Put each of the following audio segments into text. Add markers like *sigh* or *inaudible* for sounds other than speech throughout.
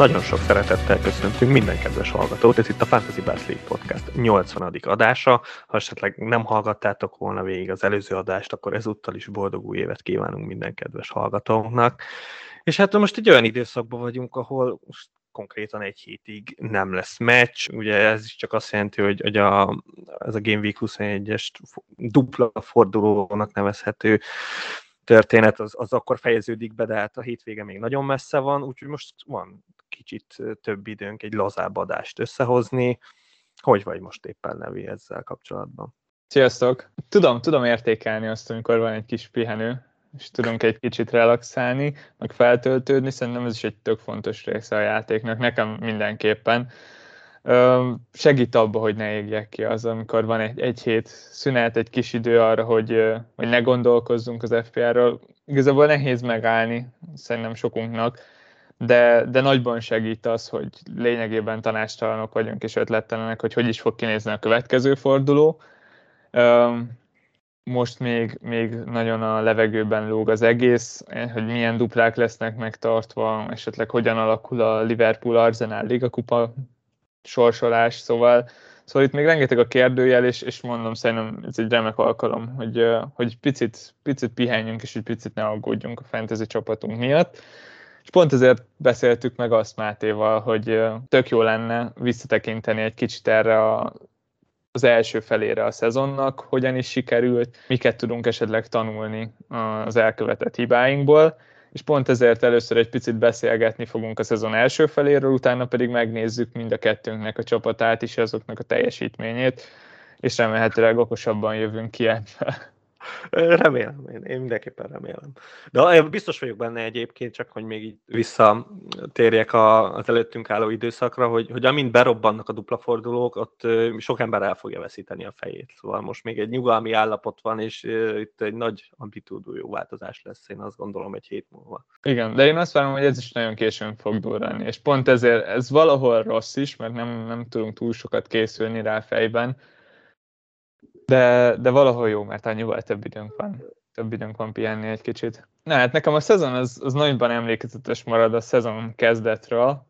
Nagyon sok szeretettel köszöntünk minden kedves hallgatót, ez itt a Fantasy League Podcast 80. adása. Ha esetleg nem hallgattátok volna végig az előző adást, akkor ezúttal is boldog új évet kívánunk minden kedves hallgatónknak. És hát most egy olyan időszakban vagyunk, ahol konkrétan egy hétig nem lesz meccs. Ugye ez is csak azt jelenti, hogy, hogy a, ez a Game Week 21-es dupla fordulónak nevezhető történet az, az akkor fejeződik be, de hát a hétvége még nagyon messze van, úgyhogy most van kicsit több időnk egy lazább adást összehozni. Hogy vagy most éppen Levi ezzel kapcsolatban? Sziasztok! Tudom, tudom értékelni azt, amikor van egy kis pihenő, és tudunk egy kicsit relaxálni, meg feltöltődni, szerintem ez is egy tök fontos része a játéknak, nekem mindenképpen. Segít abba, hogy ne égjek ki az, amikor van egy, egy hét szünet, egy kis idő arra, hogy, hogy ne gondolkozzunk az FPR-ről. Igazából nehéz megállni, szerintem sokunknak, de, de nagyban segít az, hogy lényegében tanástalanok vagyunk és ötlettelenek, hogy hogy is fog kinézni a következő forduló. Most még, még nagyon a levegőben lóg az egész, hogy milyen duplák lesznek megtartva, esetleg hogyan alakul a Liverpool Arsenal Liga kupa sorsolás, szóval, szóval itt még rengeteg a kérdőjel, és, és mondom, szerintem ez egy remek alkalom, hogy, hogy picit, picit pihenjünk, és egy picit ne aggódjunk a fantasy csapatunk miatt. És pont ezért beszéltük meg azt Mátéval, hogy tök jó lenne visszatekinteni egy kicsit erre a, az első felére a szezonnak, hogyan is sikerült, miket tudunk esetleg tanulni az elkövetett hibáinkból, és pont ezért először egy picit beszélgetni fogunk a szezon első feléről, utána pedig megnézzük mind a kettőnknek a csapatát is, azoknak a teljesítményét, és remélhetőleg okosabban jövünk ki ebből. Remélem, én, én mindenképpen remélem. De biztos vagyok benne egyébként, csak hogy még így visszatérjek az előttünk álló időszakra, hogy, hogy amint berobbannak a dupla fordulók, ott sok ember el fogja veszíteni a fejét. Szóval most még egy nyugalmi állapot van, és itt egy nagy jó változás lesz, én azt gondolom egy hét múlva. Igen, de én azt várom, hogy ez is nagyon későn fog durrani, és pont ezért ez valahol rossz is, mert nem, nem tudunk túl sokat készülni rá fejben, de, de valahol jó, mert annyival több időnk van. Több időnk van pihenni egy kicsit. Na hát nekem a szezon az, az nagyban emlékezetes marad a szezon kezdetről,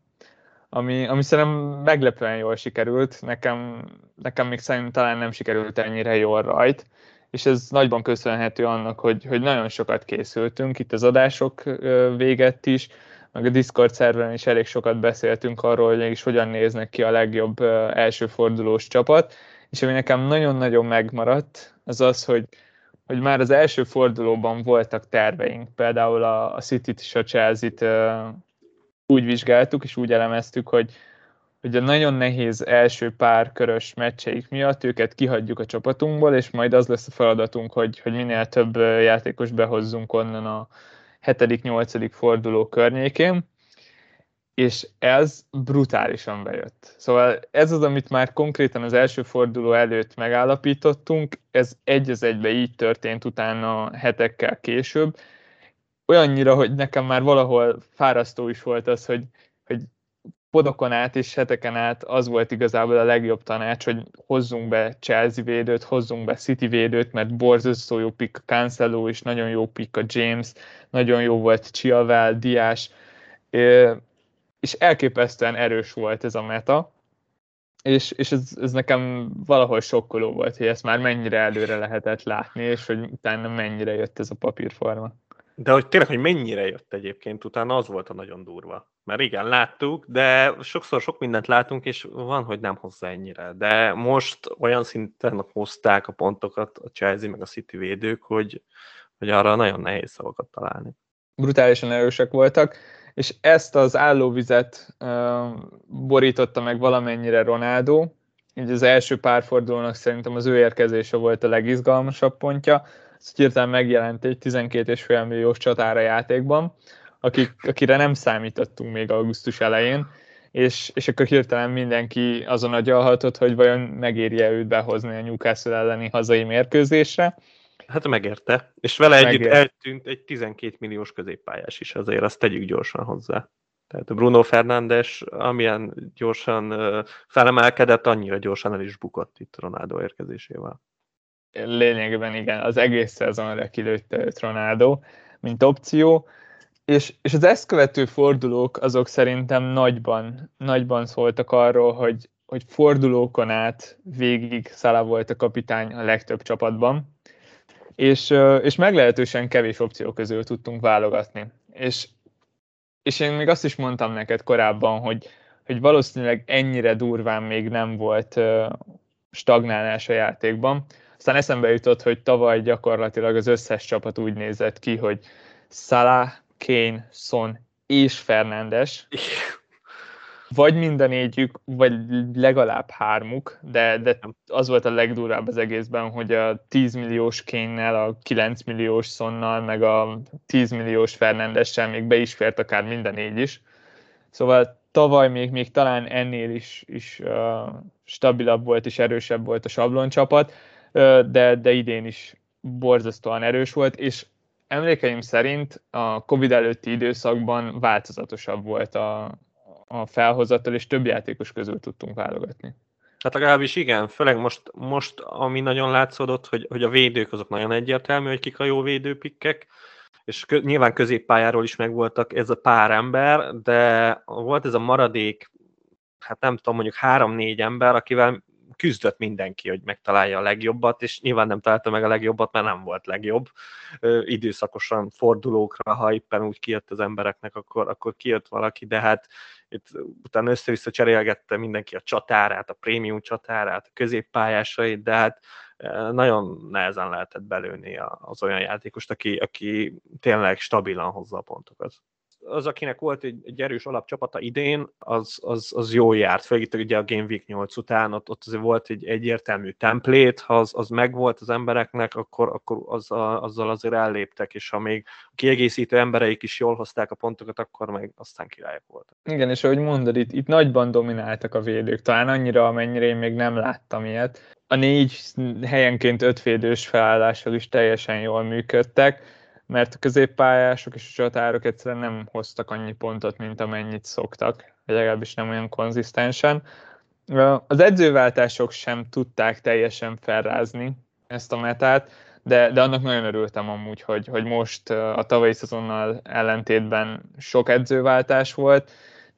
ami, ami szerintem meglepően jól sikerült. Nekem, nekem még szerintem talán nem sikerült ennyire jól rajt, és ez nagyban köszönhető annak, hogy, hogy nagyon sokat készültünk itt az adások véget is, meg a Discord szerveren is elég sokat beszéltünk arról, hogy mégis hogyan néznek ki a legjobb első fordulós csapat, és ami nekem nagyon-nagyon megmaradt, az az, hogy, hogy már az első fordulóban voltak terveink, például a, a City-t és a Chelsea-t úgy vizsgáltuk és úgy elemeztük, hogy, hogy a nagyon nehéz első pár körös meccseik miatt őket kihagyjuk a csapatunkból, és majd az lesz a feladatunk, hogy, hogy minél több játékos behozzunk onnan a 7.-8. forduló környékén és ez brutálisan bejött. Szóval ez az, amit már konkrétan az első forduló előtt megállapítottunk, ez egy az egybe így történt utána hetekkel később, olyannyira, hogy nekem már valahol fárasztó is volt az, hogy, hogy podokon át és heteken át az volt igazából a legjobb tanács, hogy hozzunk be Chelsea védőt, hozzunk be City védőt, mert borzasztó jó pick a Cancelo, és nagyon jó pick a James, nagyon jó volt Chilwell, Diás, és elképesztően erős volt ez a meta, és, és ez, ez nekem valahol sokkoló volt, hogy ezt már mennyire előre lehetett látni, és hogy utána mennyire jött ez a papírforma. De hogy tényleg, hogy mennyire jött egyébként, utána az volt a nagyon durva. Mert igen, láttuk, de sokszor sok mindent látunk, és van, hogy nem hozza ennyire. De most olyan szinten hozták a pontokat a Chelsea meg a City védők, hogy, hogy arra nagyon nehéz szavakat találni. Brutálisan erősek voltak és ezt az állóvizet borította meg valamennyire Ronaldo, így az első párfordulónak szerintem az ő érkezése volt a legizgalmasabb pontja, ez hirtelen megjelent egy 12,5 milliós csatára játékban, akik, akire nem számítottunk még augusztus elején, és, és akkor hirtelen mindenki azon agyalhatott, hogy vajon megéri-e őt behozni a Newcastle elleni hazai mérkőzésre, Hát megérte. És vele Megért. együtt eltűnt egy 12 milliós középpályás is, azért azt tegyük gyorsan hozzá. Tehát a Bruno Fernández amilyen gyorsan felemelkedett, annyira gyorsan el is bukott itt Ronaldo érkezésével. Lényegében igen, az egész szezonra kilőtte őt Ronaldo, mint opció, És, és az ezt követő fordulók azok szerintem nagyban, nagyban szóltak arról, hogy, hogy fordulókon át végig Szala volt a kapitány a legtöbb csapatban, és, és meglehetősen kevés opció közül tudtunk válogatni. És, és én még azt is mondtam neked korábban, hogy, hogy valószínűleg ennyire durván még nem volt stagnálás a játékban. Aztán eszembe jutott, hogy tavaly gyakorlatilag az összes csapat úgy nézett ki, hogy Salah, Kane, Son és Fernandes vagy mind a négyük, vagy legalább hármuk, de, de az volt a legdurvább az egészben, hogy a 10 milliós kénnel, a 9 milliós Sonnal, meg a 10 milliós Fernandessel még be is fért akár mind a négy is. Szóval tavaly még, még talán ennél is, is uh, stabilabb volt és erősebb volt a sabloncsapat, uh, de, de idén is borzasztóan erős volt, és emlékeim szerint a Covid előtti időszakban változatosabb volt a, a felhozattal, és több játékos közül tudtunk válogatni. Hát legalábbis igen, főleg most, most ami nagyon látszódott, hogy, hogy a védők azok nagyon egyértelmű, hogy kik a jó védőpikkek, és kö, nyilván középpályáról is megvoltak ez a pár ember, de volt ez a maradék, hát nem tudom, mondjuk három-négy ember, akivel küzdött mindenki, hogy megtalálja a legjobbat, és nyilván nem találta meg a legjobbat, mert nem volt legjobb. időszakosan fordulókra, ha éppen úgy kijött az embereknek, akkor, akkor kijött valaki, de hát itt utána össze-vissza cserélgette mindenki a csatárát, a prémium csatárát, a középpályásait, de hát nagyon nehezen lehetett belőni az olyan játékost, aki, aki tényleg stabilan hozza a pontokat az, akinek volt egy, egy erős alapcsapata idén, az, az, az jó járt, főleg itt ugye a Game Week 8 után, ott, ott azért volt egy egyértelmű templét, ha az, az megvolt az embereknek, akkor, akkor az, a, azzal azért elléptek, és ha még a kiegészítő embereik is jól hozták a pontokat, akkor meg aztán királyok voltak. Igen, és ahogy mondod, itt, itt nagyban domináltak a védők, talán annyira, amennyire én még nem láttam ilyet. A négy helyenként ötvédős felállással is teljesen jól működtek mert a középpályások és a csatárok egyszerűen nem hoztak annyi pontot, mint amennyit szoktak, vagy legalábbis nem olyan konzisztensen. Az edzőváltások sem tudták teljesen felrázni ezt a metát, de, de annak nagyon örültem amúgy, hogy, hogy most a tavalyi szezonnal ellentétben sok edzőváltás volt,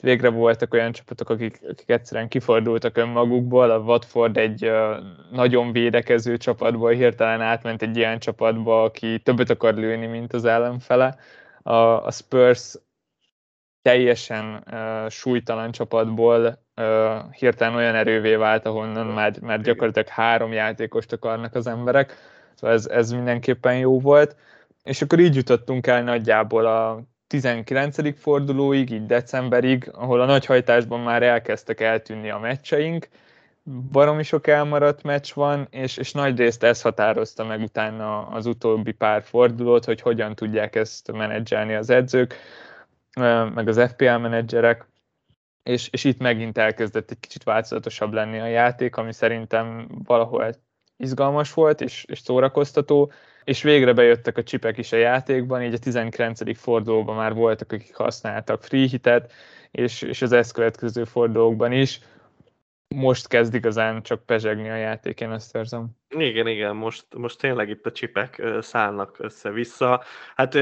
végre voltak olyan csapatok, akik, akik egyszerűen kifordultak önmagukból, a Watford egy uh, nagyon védekező csapatból hirtelen átment egy ilyen csapatba, aki többet akar lőni, mint az ellenfele. A, a Spurs teljesen uh, súlytalan csapatból uh, hirtelen olyan erővé vált, ahonnan már, már gyakorlatilag három játékost akarnak az emberek, szóval ez, ez mindenképpen jó volt. És akkor így jutottunk el nagyjából a 19. fordulóig, így decemberig, ahol a nagyhajtásban már elkezdtek eltűnni a meccseink, baromi sok elmaradt meccs van, és, és nagy részt ez határozta meg utána az utóbbi pár fordulót, hogy hogyan tudják ezt menedzselni az edzők, meg az FPL menedzserek, és, és itt megint elkezdett egy kicsit változatosabb lenni a játék, ami szerintem valahol izgalmas volt és, és szórakoztató, és végre bejöttek a csipek is a játékban, így a 19. fordulóban már voltak, akik használtak free hitet, és, és az ezt következő fordulókban is. Most kezd igazán csak pezsegni a játék, én azt érzem. Igen, igen, most, most tényleg itt a csipek szállnak össze-vissza. Hát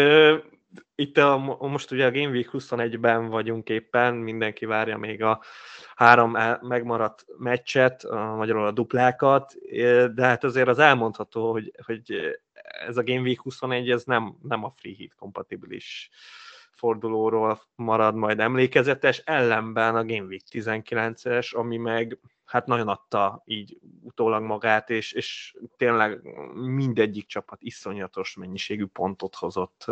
itt a, most ugye a Game Week 21-ben vagyunk éppen, mindenki várja még a három megmaradt meccset, a magyarul a duplákat, de hát azért az elmondható, hogy, hogy ez a Game Week 21, ez nem, nem a free hit kompatibilis fordulóról marad majd emlékezetes, ellenben a Game Week 19-es, ami meg hát nagyon adta így utólag magát, és, és tényleg mindegyik csapat iszonyatos mennyiségű pontot hozott,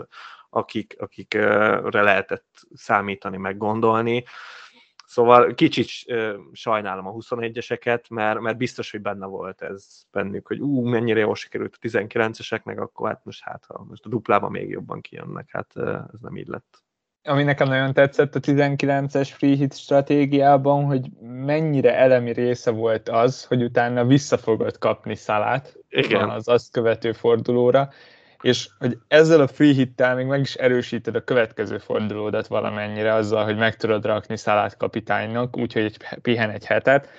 akik, akikre lehetett számítani, meg gondolni. Szóval kicsit sajnálom a 21-eseket, mert, mert biztos, hogy benne volt ez bennük, hogy ú, mennyire jól sikerült a 19-eseknek, akkor hát most hát, ha most a duplában még jobban kijönnek, hát ez nem így lett. Ami nekem nagyon tetszett a 19-es free hit stratégiában, hogy mennyire elemi része volt az, hogy utána vissza fogod kapni szalát Igen. az azt követő fordulóra, és hogy ezzel a free hittel még meg is erősíted a következő fordulódat valamennyire azzal, hogy meg tudod rakni Szalát kapitánynak, úgyhogy egy, pihen egy hetet,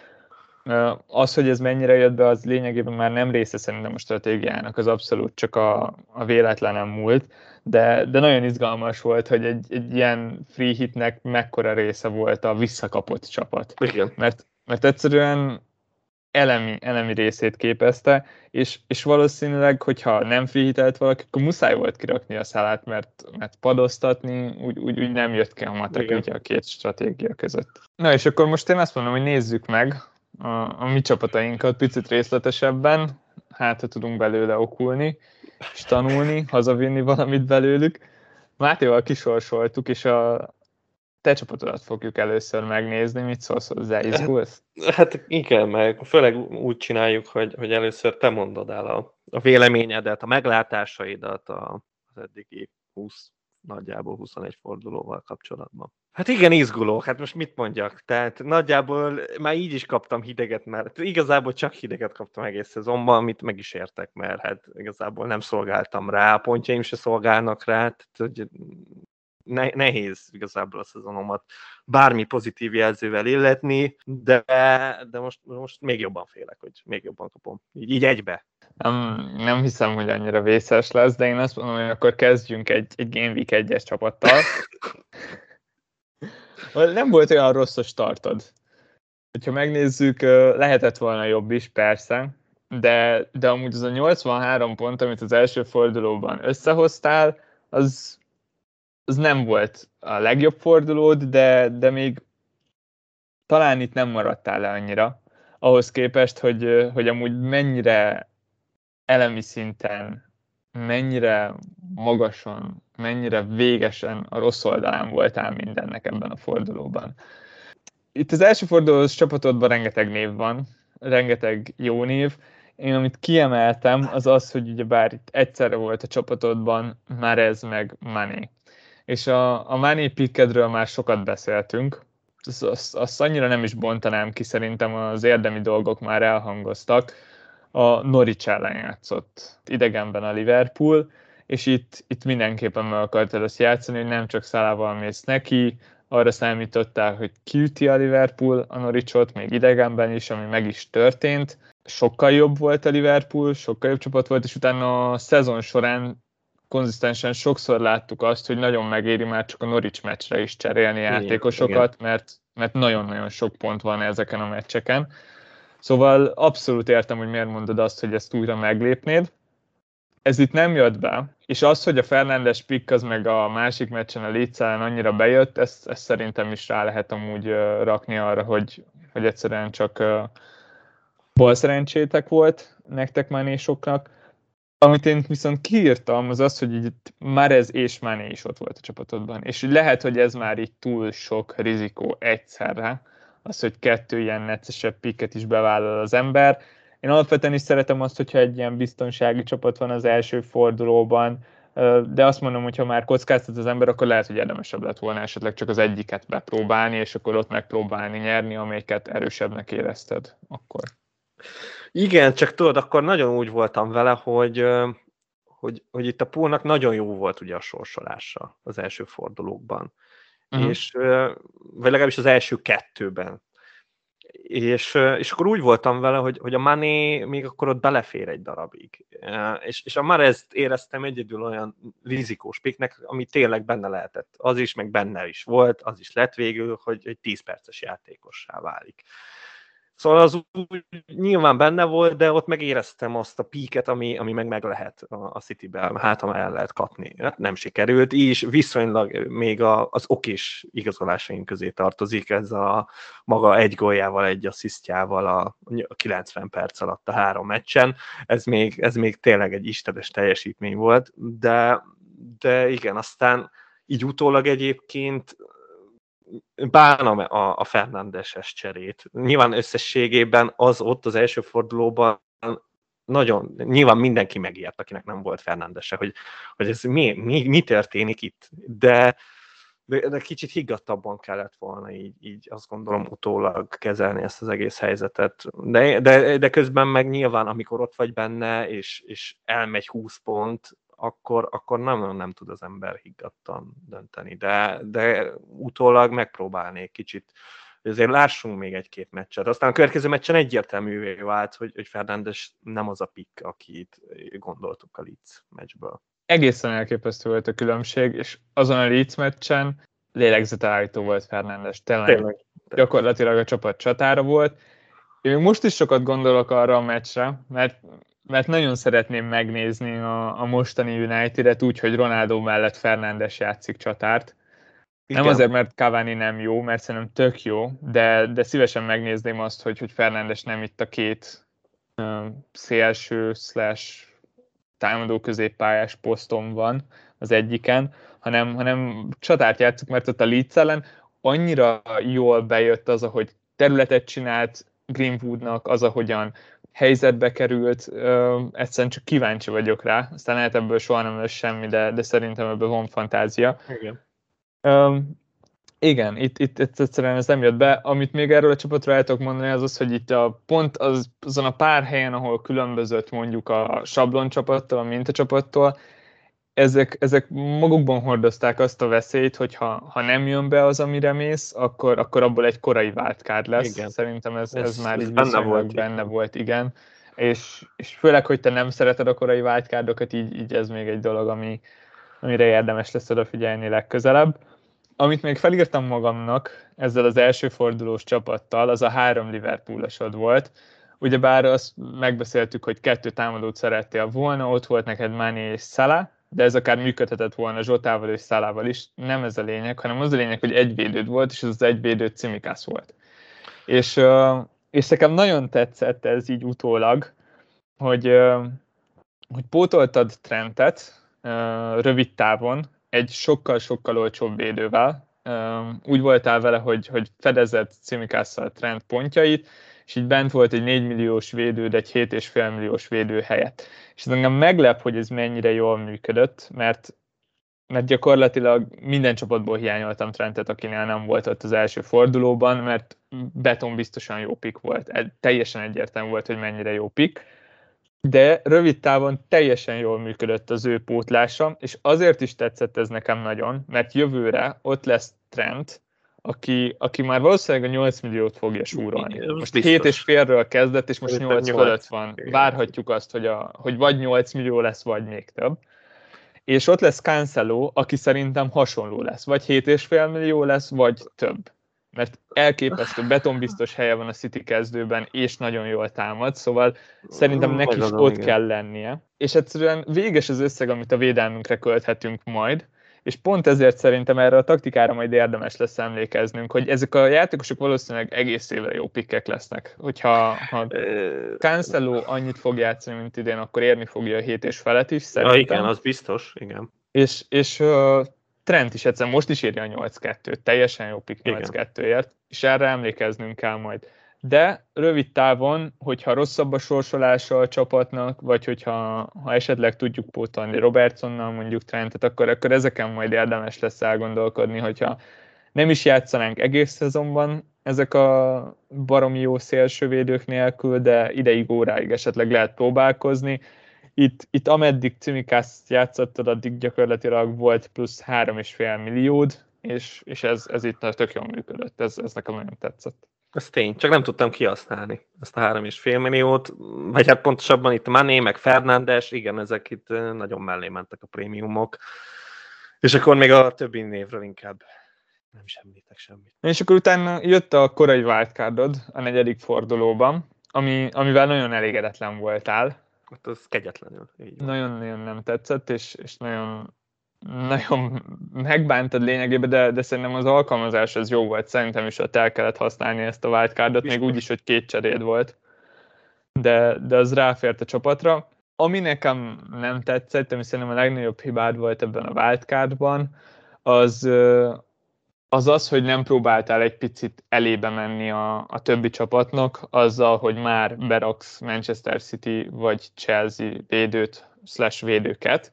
Az, hogy ez mennyire jött be, az lényegében már nem része szerintem a stratégiának, az abszolút csak a, a véletlenem múlt, de, de nagyon izgalmas volt, hogy egy, egy ilyen free hitnek mekkora része volt a visszakapott csapat. Igen. Mert, mert egyszerűen elemi, elemi részét képezte, és, és valószínűleg, hogyha nem frihitelt valaki, akkor muszáj volt kirakni a szálát, mert, mert padoztatni úgy, úgy, úgy nem jött ki a matek ugye a két stratégia között. Na és akkor most én azt mondom, hogy nézzük meg a, a mi csapatainkat picit részletesebben, hát ha tudunk belőle okulni, és tanulni, hazavinni valamit belőlük. Mátéval kisorsoltuk, és a, te csapatodat fogjuk először megnézni, mit szólsz hozzá, izgulsz? Hát igen, meg főleg úgy csináljuk, hogy, hogy először te mondod el a, a véleményedet, a meglátásaidat a, az eddigi 20, nagyjából 21 fordulóval kapcsolatban. Hát igen, izguló, hát most mit mondjak? Tehát nagyjából már így is kaptam hideget, mert igazából csak hideget kaptam egész szezonban, amit meg is értek, mert hát igazából nem szolgáltam rá, a pontjaim se szolgálnak rá, tehát hogy ne, nehéz igazából a szezonomat bármi pozitív jelzővel illetni, de, de most, most még jobban félek, hogy még jobban kapom. Így, így egybe. Nem, nem hiszem, hogy annyira vészes lesz, de én azt mondom, hogy akkor kezdjünk egy, egy Game Week 1-es csapattal. *laughs* nem volt olyan rossz a startod. Ha megnézzük, lehetett volna jobb is, persze, de, de amúgy az a 83 pont, amit az első fordulóban összehoztál, az az nem volt a legjobb fordulód, de, de még talán itt nem maradtál le annyira, ahhoz képest, hogy, hogy amúgy mennyire elemi szinten, mennyire magasan, mennyire végesen a rossz oldalán voltál mindennek ebben a fordulóban. Itt az első fordulós csapatodban rengeteg név van, rengeteg jó név. Én amit kiemeltem, az az, hogy ugye bár itt egyszerre volt a csapatodban ez meg Mané és a, a Mané Pickedről már sokat beszéltünk, azt, azt, azt annyira nem is bontanám ki, szerintem az érdemi dolgok már elhangoztak. A Norwich ellen játszott idegenben a Liverpool, és itt, itt mindenképpen meg akartad azt játszani, hogy nem csak Szalával mész neki, arra számítottál, hogy kiüti a Liverpool a Norwichot, még idegenben is, ami meg is történt. Sokkal jobb volt a Liverpool, sokkal jobb csapat volt, és utána a szezon során konzisztensen sokszor láttuk azt, hogy nagyon megéri már csak a Norwich meccsre is cserélni játékosokat, igen. mert, mert nagyon-nagyon sok pont van ezeken a meccseken. Szóval abszolút értem, hogy miért mondod azt, hogy ezt újra meglépnéd. Ez itt nem jött be, és az, hogy a Fernandes pick az meg a másik meccsen a Leeds annyira bejött, ezt, ezt szerintem is rá lehet amúgy rakni arra, hogy, hogy egyszerűen csak bal szerencsétek volt nektek már soknak. Amit én viszont kiírtam, az az, hogy itt ez és Mané is ott volt a csapatodban. És lehet, hogy ez már így túl sok rizikó egyszerre, az, hogy kettő ilyen neccesebb piket is bevállal az ember. Én alapvetően is szeretem azt, hogyha egy ilyen biztonsági csapat van az első fordulóban, de azt mondom, hogy ha már kockáztat az ember, akkor lehet, hogy érdemesebb lett volna esetleg csak az egyiket bepróbálni, és akkor ott megpróbálni nyerni, amelyiket erősebbnek érezted akkor. Igen, csak tudod, akkor nagyon úgy voltam vele, hogy, hogy, hogy itt a poolnak nagyon jó volt ugye a sorsolása az első fordulókban. Uh-huh. És, vagy legalábbis az első kettőben. És, és akkor úgy voltam vele, hogy, hogy a Mané még akkor ott belefér egy darabig. És, és a már ezt éreztem egyedül olyan rizikós piknek, ami tényleg benne lehetett. Az is, meg benne is volt, az is lett végül, hogy egy 10 perces játékossá válik. Szóval az úgy nyilván benne volt, de ott megéreztem azt a píket, ami, ami meg meg lehet a City-ben, hát ha el lehet kapni. Hát nem sikerült, és viszonylag még a, az okés igazolásaink közé tartozik, ez a maga egy góljával, egy asszisztjával a 90 perc alatt a három meccsen. Ez még, ez még tényleg egy istenes teljesítmény volt, de, de igen, aztán így utólag egyébként bánom a, a Fernandeses cserét. Nyilván összességében az ott az első fordulóban nagyon, nyilván mindenki megért, akinek nem volt Fernandese, hogy, hogy ez mi, mi, mi történik itt, de, de kicsit higgadtabban kellett volna így, így azt gondolom utólag kezelni ezt az egész helyzetet. De, de, de közben meg nyilván, amikor ott vagy benne, és, és elmegy 20 pont, akkor, akkor nem, nem tud az ember higgadtan dönteni. De, de utólag megpróbálnék kicsit hogy azért lássunk még egy-két meccset. Aztán a következő meccsen egyértelművé vált, hogy, hogy Fernández nem az a pick, akit gondoltuk a Leeds meccsből. Egészen elképesztő volt a különbség, és azon a Leeds meccsen lélegzetállító volt Fernández. Tényleg, Tényleg. gyakorlatilag a csapat csatára volt. Én most is sokat gondolok arra a meccsre, mert, mert nagyon szeretném megnézni a, a mostani United-et úgy, hogy Ronaldo mellett Fernández játszik csatárt. Igen. Nem azért, mert Cavani nem jó, mert szerintem tök jó, de, de szívesen megnézném azt, hogy, hogy Fernándes nem itt a két uh, szélső slash támadó középpályás poszton van az egyiken, hanem, hanem csatárt játszik, mert ott a Leeds ellen annyira jól bejött az, ahogy területet csinált Greenwoodnak, az, ahogyan helyzetbe került, ö, egyszerűen csak kíváncsi vagyok rá, aztán lehet ebből soha nem lesz semmi, de, de szerintem ebből van fantázia. Igen. Um, igen, itt, itt, itt egyszerűen ez nem jött be. Amit még erről a csapatra el tudok mondani, az az, hogy itt a pont az, azon a pár helyen, ahol különbözött mondjuk a sablon csapattól, a mintacsapattól, ezek, ezek magukban hordozták azt a veszélyt, hogy ha, ha nem jön be az, amire mész, akkor, akkor abból egy korai váltkád lesz. Igen. Szerintem ez, ez, ez már benne volt, benne volt, igen. És, és főleg, hogy te nem szereted a korai váltkárdokat, így, így ez még egy dolog, ami, amire érdemes lesz odafigyelni legközelebb. Amit még felírtam magamnak ezzel az első fordulós csapattal, az a három Liverpoolosod volt. Ugyebár azt megbeszéltük, hogy kettő támadót szerettél volna, ott volt neked Mani és Salah, de ez akár működhetett volna Zsotával és Szalával is. Nem ez a lényeg, hanem az a lényeg, hogy egy védőd volt, és ez az egy védőd Cimikász volt. És, és nekem nagyon tetszett ez így utólag, hogy, hogy pótoltad Trentet rövid távon egy sokkal-sokkal olcsóbb védővel. Úgy voltál vele, hogy, hogy fedezett Cimikásszal Trent pontjait, és így bent volt egy 4 milliós védő, de egy 7,5 milliós védő helyett. És ez engem meglep, hogy ez mennyire jól működött, mert mert gyakorlatilag minden csapatból hiányoltam Trentet, akinél nem volt ott az első fordulóban, mert Beton biztosan jó pik volt. Teljesen egyértelmű volt, hogy mennyire jó pik. De rövid távon teljesen jól működött az ő pótlása, és azért is tetszett ez nekem nagyon, mert jövőre ott lesz Trent, aki, aki már valószínűleg a 8 milliót fogja súrolni. Most biztos. 7 és félről kezdett, és most 8, 8 fölött van. Várhatjuk azt, hogy, a, hogy vagy 8 millió lesz, vagy még több. És ott lesz Cancelo, aki szerintem hasonló lesz. Vagy 7,5 millió lesz, vagy több. Mert elképesztő betonbiztos helye van a City kezdőben, és nagyon jól támad, szóval szerintem neki is ott kell lennie. És egyszerűen véges az összeg, amit a védelmünkre költhetünk majd, és pont ezért szerintem erre a taktikára majd érdemes lesz emlékeznünk, hogy ezek a játékosok valószínűleg egész évre jó pikkek lesznek. Hogyha ha Cancelo annyit fog játszani, mint idén, akkor érni fogja a hét és felet is, szerintem. Ja, igen, az biztos, igen. És, és uh, Trent is egyszer most is írja a 8-2-t, teljesen jó pick 8-2-ért, és erre emlékeznünk kell majd de rövid távon, hogyha rosszabb a sorsolása a csapatnak, vagy hogyha ha esetleg tudjuk pótolni Robertsonnal mondjuk Trentet, akkor, akkor ezeken majd érdemes lesz elgondolkodni, hogyha nem is játszanánk egész szezonban ezek a baromi jó szélsővédők nélkül, de ideig, óráig esetleg lehet próbálkozni. Itt, itt ameddig Cimikász játszottad, addig gyakorlatilag volt plusz 3,5 milliód, és, és ez, ez itt tök jól működött, ez, ez nekem nagyon tetszett. Ez tény, csak nem tudtam kihasználni ezt a három és fél milliót, vagy hát pontosabban itt Mané, meg Fernándes, igen, ezek itt nagyon mellé mentek a prémiumok, és akkor még a többi névről inkább nem is említek semmit. És akkor utána jött a korai wildcardod a negyedik fordulóban, ami, amivel nagyon elégedetlen voltál. Hát az kegyetlenül. Nagyon-nagyon nem tetszett, és, és nagyon nagyon megbántad lényegében, de, de szerintem az alkalmazás az jó volt. Szerintem is ott el kellett használni ezt a wildcardot, még úgy is, hogy két cseréd volt. De, de az ráfért a csapatra. Ami nekem nem tetszett, ami szerintem a legnagyobb hibád volt ebben a wildcardban, az, az az, hogy nem próbáltál egy picit elébe menni a, a többi csapatnak, azzal, hogy már beraksz Manchester City vagy Chelsea védőt, slash védőket,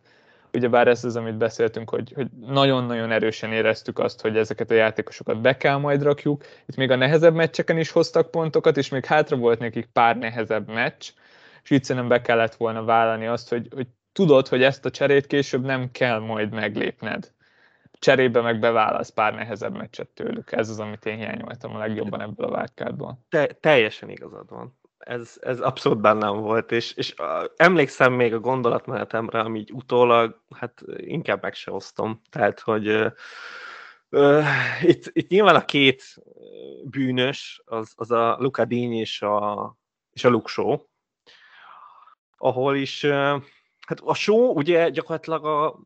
ugyebár ez az, amit beszéltünk, hogy, hogy nagyon-nagyon erősen éreztük azt, hogy ezeket a játékosokat be kell majd rakjuk. Itt még a nehezebb meccseken is hoztak pontokat, és még hátra volt nekik pár nehezebb meccs, és itt szerintem be kellett volna vállalni azt, hogy, hogy tudod, hogy ezt a cserét később nem kell majd meglépned. cserébe meg beválasz pár nehezebb meccset tőlük. Ez az, amit én hiányoltam a legjobban ebből a wildcardból. Te, teljesen igazad van. Ez, ez abszolút bennem volt, és, és emlékszem még a gondolatmenetemre, ami így utólag, hát inkább meg se osztom. Tehát, hogy uh, uh, itt, itt nyilván a két bűnös, az, az a Luca Díny és a, és a Show, ahol is, uh, hát a show ugye gyakorlatilag a,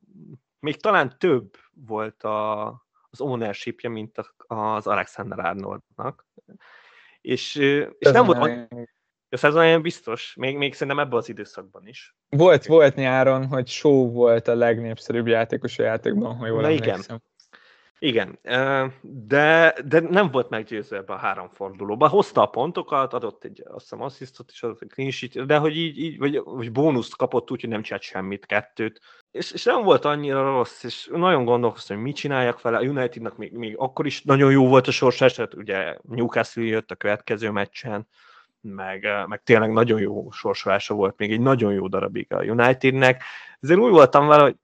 még talán több volt a, az ownershipje, mint az Alexander Arnoldnak. És, és nem volt... Ez az olyan biztos, még, még szerintem ebben az időszakban is. Volt, volt nyáron, hogy Show volt a legnépszerűbb játékos a játékban, ha jól Na emlékszem. igen. Igen, de, de nem volt meggyőző ebbe a három fordulóba. Hozta a pontokat, adott egy, azt hiszem, asszisztot is, adott egy clean sheet, de hogy így, így vagy, vagy bónuszt kapott úgy, hogy nem csinált semmit, kettőt. És, és nem volt annyira rossz, és nagyon gondolkoztam, hogy mit csináljak vele. A Unitednak még, még akkor is nagyon jó volt a sorsás, tehát ugye Newcastle jött a következő meccsen, meg, meg tényleg nagyon jó sorsolása volt még egy nagyon jó darabig a Unitednek. Ezért úgy voltam vele, hogy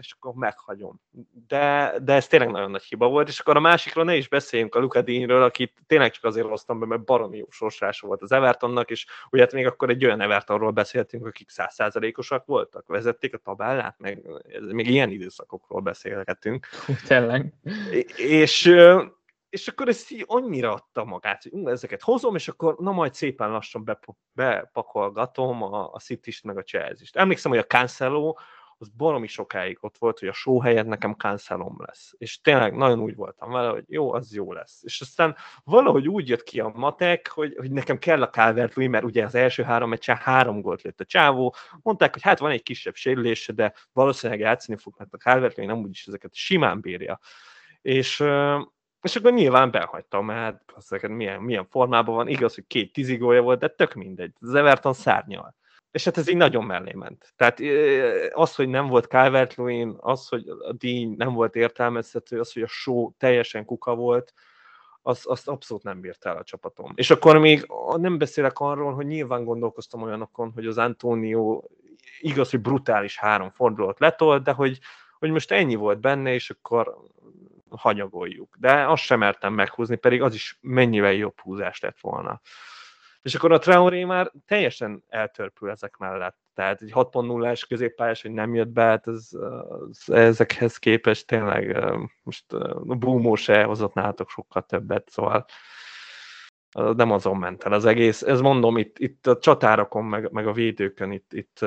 és akkor meghagyom. De, de ez tényleg nagyon nagy hiba volt, és akkor a másikról ne is beszéljünk a Luka Deanről, akit tényleg csak azért hoztam be, mert baromi jó sorsolása volt az Evertonnak, és ugye hát még akkor egy olyan Evertonról beszéltünk, akik százszázalékosak voltak, vezették a tabellát, meg még ilyen időszakokról beszélhetünk. Tényleg. És és akkor ez így annyira adta magát, hogy ezeket hozom, és akkor na majd szépen lassan bepakolgatom a, a city meg a chelsea -t. Emlékszem, hogy a Cancelo az baromi sokáig ott volt, hogy a show helyett nekem cancelom lesz. És tényleg nagyon úgy voltam vele, hogy jó, az jó lesz. És aztán valahogy úgy jött ki a matek, hogy, hogy nekem kell a calvert mert ugye az első három meccsen három gólt lőtt a csávó. Mondták, hogy hát van egy kisebb sérülése, de valószínűleg játszani fog, mert a calvert nem úgyis ezeket simán bírja. És és akkor nyilván behagytam, mert hát milyen, milyen formában van. Igaz, hogy két tizigója volt, de tök mindegy. Az Everton szárnyal. És hát ez így nagyon mellé ment. Tehát az, hogy nem volt calvert az, hogy a díj nem volt értelmezhető, az, hogy a show teljesen kuka volt, az, azt abszolút nem bírt el a csapatom. És akkor még nem beszélek arról, hogy nyilván gondolkoztam olyanokon, hogy az Antonio igaz, hogy brutális három fordulót letolt, de hogy, hogy most ennyi volt benne, és akkor hanyagoljuk. De azt sem mertem meghúzni, pedig az is mennyivel jobb húzás lett volna. És akkor a Traoré már teljesen eltörpül ezek mellett. Tehát egy 6.0-es középpályás, hogy nem jött be, hát ez, ez, ezekhez képest tényleg most a Búmó se hozott nálatok sokkal többet, szóval nem azon ment el az egész. Ez mondom, itt, itt a csatárokon, meg, meg a védőkön itt, itt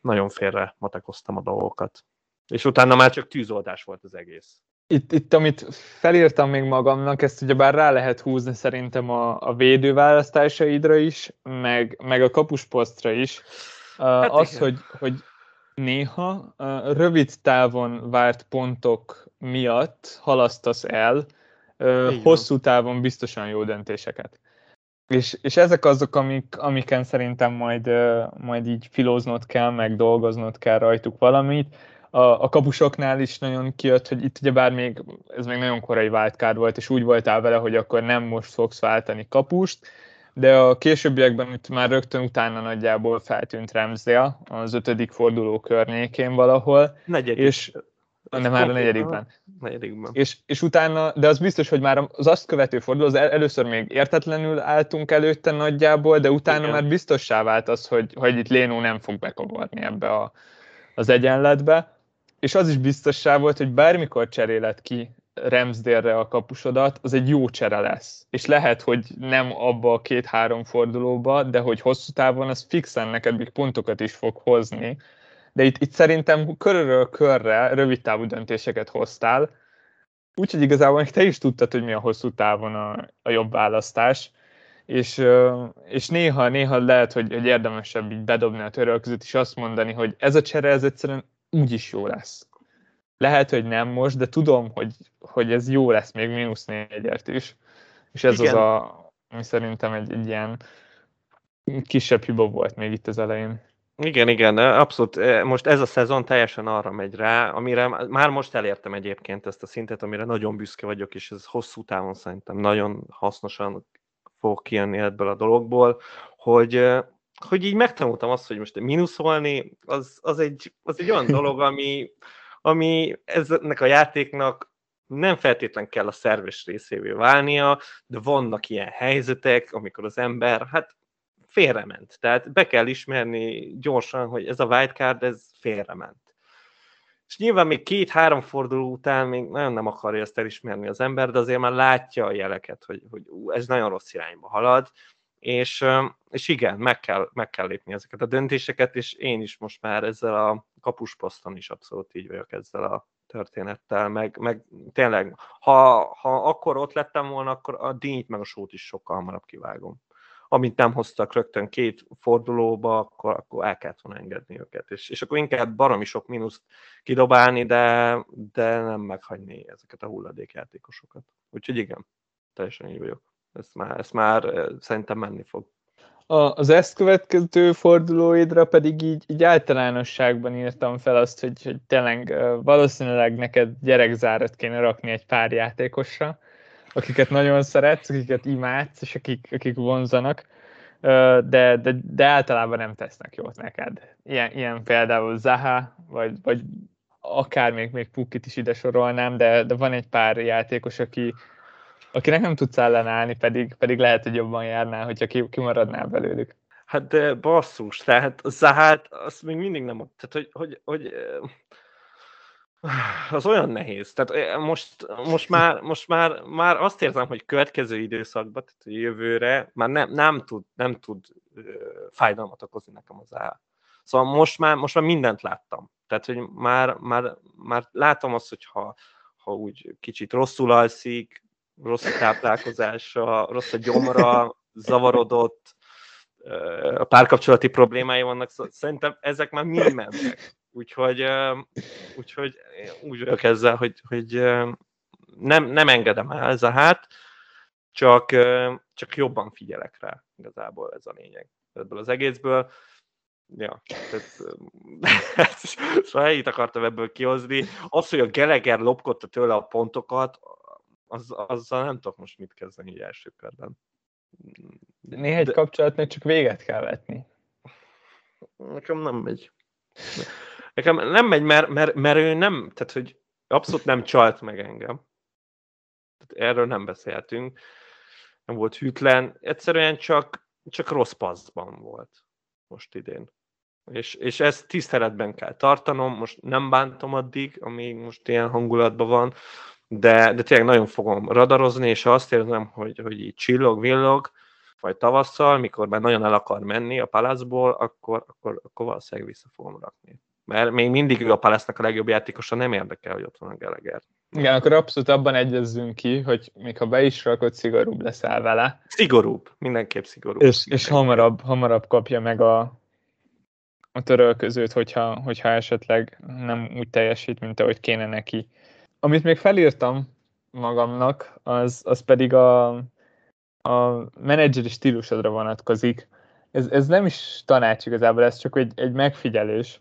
nagyon félre matekoztam a dolgokat. És utána már csak tűzoldás volt az egész itt, itt, amit felírtam még magamnak, ezt ugye bár rá lehet húzni szerintem a, a védőválasztásaidra is, meg, meg a kapusposztra is. Hát az, hogy, hogy néha rövid távon várt pontok miatt halasztasz el Igen. hosszú távon biztosan jó döntéseket. És, és ezek azok, amik, amiken szerintem majd, majd így filóznod kell, meg dolgoznod kell rajtuk valamit a, a kapusoknál is nagyon kijött, hogy itt ugye bár még, ez még nagyon korai wildcard volt, és úgy voltál vele, hogy akkor nem most fogsz váltani kapust, de a későbbiekben itt már rögtön utána nagyjából feltűnt Ramsdale az ötödik forduló környékén valahol. Negyedik. És de már a negyedikben. negyedikben. És, és utána, de az biztos, hogy már az azt követő forduló, az el, először még értetlenül álltunk előtte nagyjából, de utána Igen. már biztossá vált az, hogy, hogy itt Lénó nem fog bekavarni ebbe a, az egyenletbe és az is biztossá volt, hogy bármikor cseréled ki Remsdélre a kapusodat, az egy jó csere lesz. És lehet, hogy nem abba a két-három fordulóba, de hogy hosszú távon az fixen neked még pontokat is fog hozni. De itt, itt szerintem körülről körre rövid távú döntéseket hoztál, úgyhogy igazából te is tudtad, hogy mi a hosszú távon a, a jobb választás, és, és néha, néha lehet, hogy, hogy érdemesebb így bedobni a törölközött, és azt mondani, hogy ez a csere, ez egyszerűen úgyis jó lesz. Lehet, hogy nem most, de tudom, hogy, hogy ez jó lesz még mínusz négyért is. És ez Igen. az a, ami szerintem egy, egy ilyen kisebb hiba volt még itt az elején. Igen, igen, abszolút. Most ez a szezon teljesen arra megy rá, amire már most elértem egyébként ezt a szintet, amire nagyon büszke vagyok, és ez hosszú távon szerintem nagyon hasznosan fog kijönni ebből a dologból, hogy hogy így megtanultam azt, hogy most mínuszolni, az, az, egy, az egy olyan dolog, *laughs* ami, ami eznek a játéknak nem feltétlen kell a szerves részévé válnia, de vannak ilyen helyzetek, amikor az ember, hát félrement. Tehát be kell ismerni gyorsan, hogy ez a wildcard, ez félrement. És nyilván még két-három forduló után még nagyon nem akarja ezt elismerni az ember, de azért már látja a jeleket, hogy, hogy ú, ez nagyon rossz irányba halad, és, és igen, meg kell, meg kell lépni ezeket a döntéseket, és én is most már ezzel a kapusposzton is abszolút így vagyok ezzel a történettel, meg, meg tényleg, ha, ha akkor ott lettem volna, akkor a dínyt meg a sót is sokkal hamarabb kivágom amint nem hoztak rögtön két fordulóba, akkor, akkor el kellett volna engedni őket. És, és akkor inkább baromi sok mínuszt kidobálni, de, de nem meghagyni ezeket a hulladékjátékosokat. Úgyhogy igen, teljesen így vagyok. Ezt már, ezt már szerintem menni fog. A, az ezt következő fordulóidra pedig így, így általánosságban írtam fel azt, hogy, hogy tényleg valószínűleg neked gyerekzárat kéne rakni egy pár játékosra, akiket nagyon szeretsz, akiket imádsz, és akik, akik vonzanak, de, de, de általában nem tesznek jót neked. Ilyen, ilyen például Zaha, vagy, vagy akár még, még Pukit is ide sorolnám, de, de van egy pár játékos, aki, akinek nem tudsz ellenállni, pedig, pedig lehet, hogy jobban járnál, hogyha kimaradnál belőlük. Hát de basszus, tehát Zahát azt még mindig nem, tehát hogy, hogy, hogy az olyan nehéz. Tehát most, most, már, most már, már azt érzem, hogy következő időszakban, tehát jövőre már nem, nem tud, nem tud fájdalmat okozni nekem az áll. Szóval most már, most már mindent láttam. Tehát, hogy már, már, már látom azt, hogy ha, ha úgy kicsit rosszul alszik, rossz táplálkozása, rossz a gyomra, zavarodott, a párkapcsolati problémái vannak, szóval szerintem ezek már mind mennek. Úgyhogy, úgyhogy úgy vagyok ezzel, hogy, hogy nem, nem engedem el ez a hát, csak, csak jobban figyelek rá, igazából ez a lényeg ebből az egészből. Ja, tehát, *laughs* szóval ennyit akartam ebből kihozni. Az, hogy a Geleger lopkodta tőle a pontokat, az, azzal nem tudok most mit kezdeni így első körben. Néha egy De... kapcsolatnak csak véget kell vetni. Nekem nem megy. Nekem nem megy, mert, mert, mert ő nem, tehát hogy abszolút nem csalt meg engem. Tehát erről nem beszéltünk. Nem volt hűtlen. Egyszerűen csak, csak rossz paszban volt most idén. És, és ezt tiszteletben kell tartanom, most nem bántom addig, amíg most ilyen hangulatban van, de, de tényleg nagyon fogom radarozni, és azt érzem, hogy, hogy így csillog, villog, vagy tavasszal, mikor már nagyon el akar menni a palászból, akkor, akkor, akkor valószínűleg vissza fogom rakni mert még mindig ő a palace a legjobb játékosa, nem érdekel, hogy ott van a Gallagher. Igen, akkor abszolút abban egyezzünk ki, hogy még ha be is rakod, szigorúbb leszel vele. Szigorúbb, mindenképp szigorúbb. És, és hamarabb, hamarabb kapja meg a, a törölközőt, hogyha, hogyha esetleg nem úgy teljesít, mint ahogy kéne neki. Amit még felírtam magamnak, az, az pedig a, a menedzseri stílusodra vonatkozik. Ez, ez nem is tanács igazából, ez csak egy, egy megfigyelés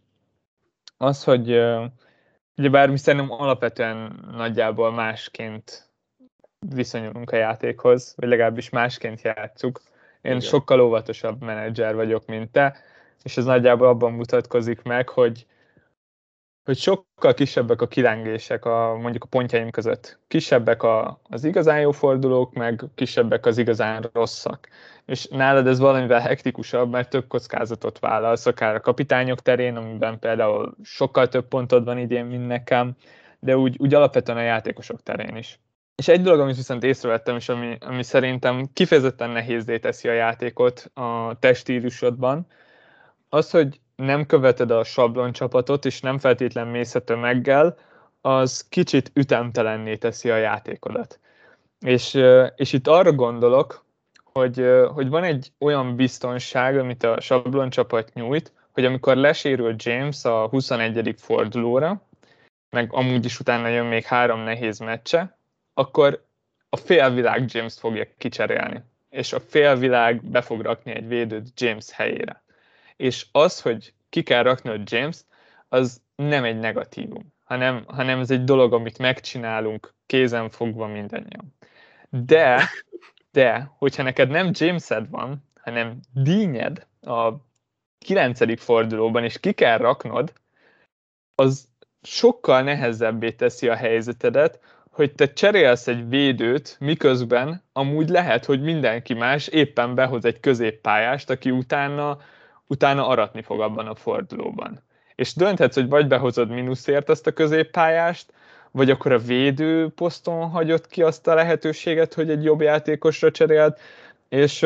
az, hogy ugye bár mi szerintem alapvetően nagyjából másként viszonyulunk a játékhoz, vagy legalábbis másként játszuk. Én Igen. sokkal óvatosabb menedzser vagyok, mint te, és ez nagyjából abban mutatkozik meg, hogy hogy sokkal kisebbek a kilengések a, mondjuk a pontjaim között. Kisebbek a, az igazán jó fordulók, meg kisebbek az igazán rosszak. És nálad ez valamivel hektikusabb, mert több kockázatot vállalsz, akár a kapitányok terén, amiben például sokkal több pontod van idén, mint nekem, de úgy, úgy alapvetően a játékosok terén is. És egy dolog, amit viszont észrevettem, és ami, ami szerintem kifejezetten nehézé teszi a játékot a testílusodban, az, hogy nem követed a sablon csapatot, és nem feltétlen mész a tömeggel, az kicsit ütemtelenné teszi a játékodat. És, és itt arra gondolok, hogy, hogy van egy olyan biztonság, amit a sablon csapat nyújt, hogy amikor lesérül James a 21. fordulóra, meg amúgy is utána jön még három nehéz meccse, akkor a félvilág James fogja kicserélni. És a félvilág be fog rakni egy védőt James helyére és az, hogy ki kell rakni a James, az nem egy negatívum, hanem, hanem ez egy dolog, amit megcsinálunk kézen fogva mindannyian. De, de, hogyha neked nem Jamesed van, hanem dínyed a kilencedik fordulóban, és ki kell raknod, az sokkal nehezebbé teszi a helyzetedet, hogy te cserélsz egy védőt, miközben amúgy lehet, hogy mindenki más éppen behoz egy középpályást, aki utána, utána aratni fog abban a fordulóban. És dönthetsz, hogy vagy behozod mínuszért ezt a középpályást, vagy akkor a védő poszton hagyott ki azt a lehetőséget, hogy egy jobb játékosra cserélt, és,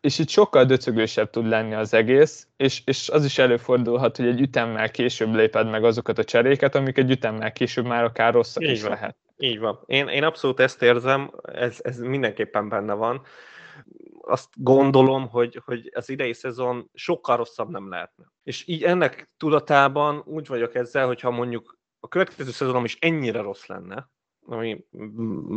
és itt sokkal döcögősebb tud lenni az egész, és, és az is előfordulhat, hogy egy ütemmel később léped meg azokat a cseréket, amik egy ütemmel később már akár rosszak Így is van. lehet. Így van. Én, én abszolút ezt érzem, ez, ez mindenképpen benne van. Azt gondolom, hogy, hogy az idei szezon sokkal rosszabb nem lehetne. És így ennek tudatában úgy vagyok ezzel, hogyha mondjuk a következő szezonom is ennyire rossz lenne, ami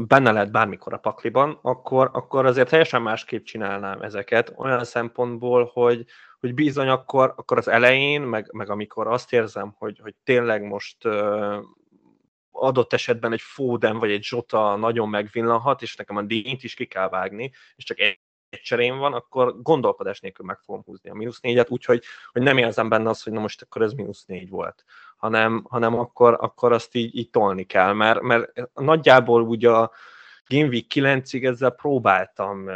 benne lehet bármikor a pakliban, akkor, akkor azért teljesen másképp csinálnám ezeket, olyan szempontból, hogy, hogy bizony akkor, akkor az elején, meg, meg amikor azt érzem, hogy, hogy tényleg most uh, adott esetben egy Foden vagy egy Zsota nagyon megvillanhat, és nekem a dínt is ki kell vágni, és csak egy egy cserém van, akkor gondolkodás nélkül meg fogom húzni a mínusz négyet, úgyhogy hogy nem érzem benne azt, hogy na most akkor ez mínusz négy volt, hanem, hanem akkor, akkor azt így, így tolni kell, mert, mert nagyjából ugye a Game Week 9-ig ezzel próbáltam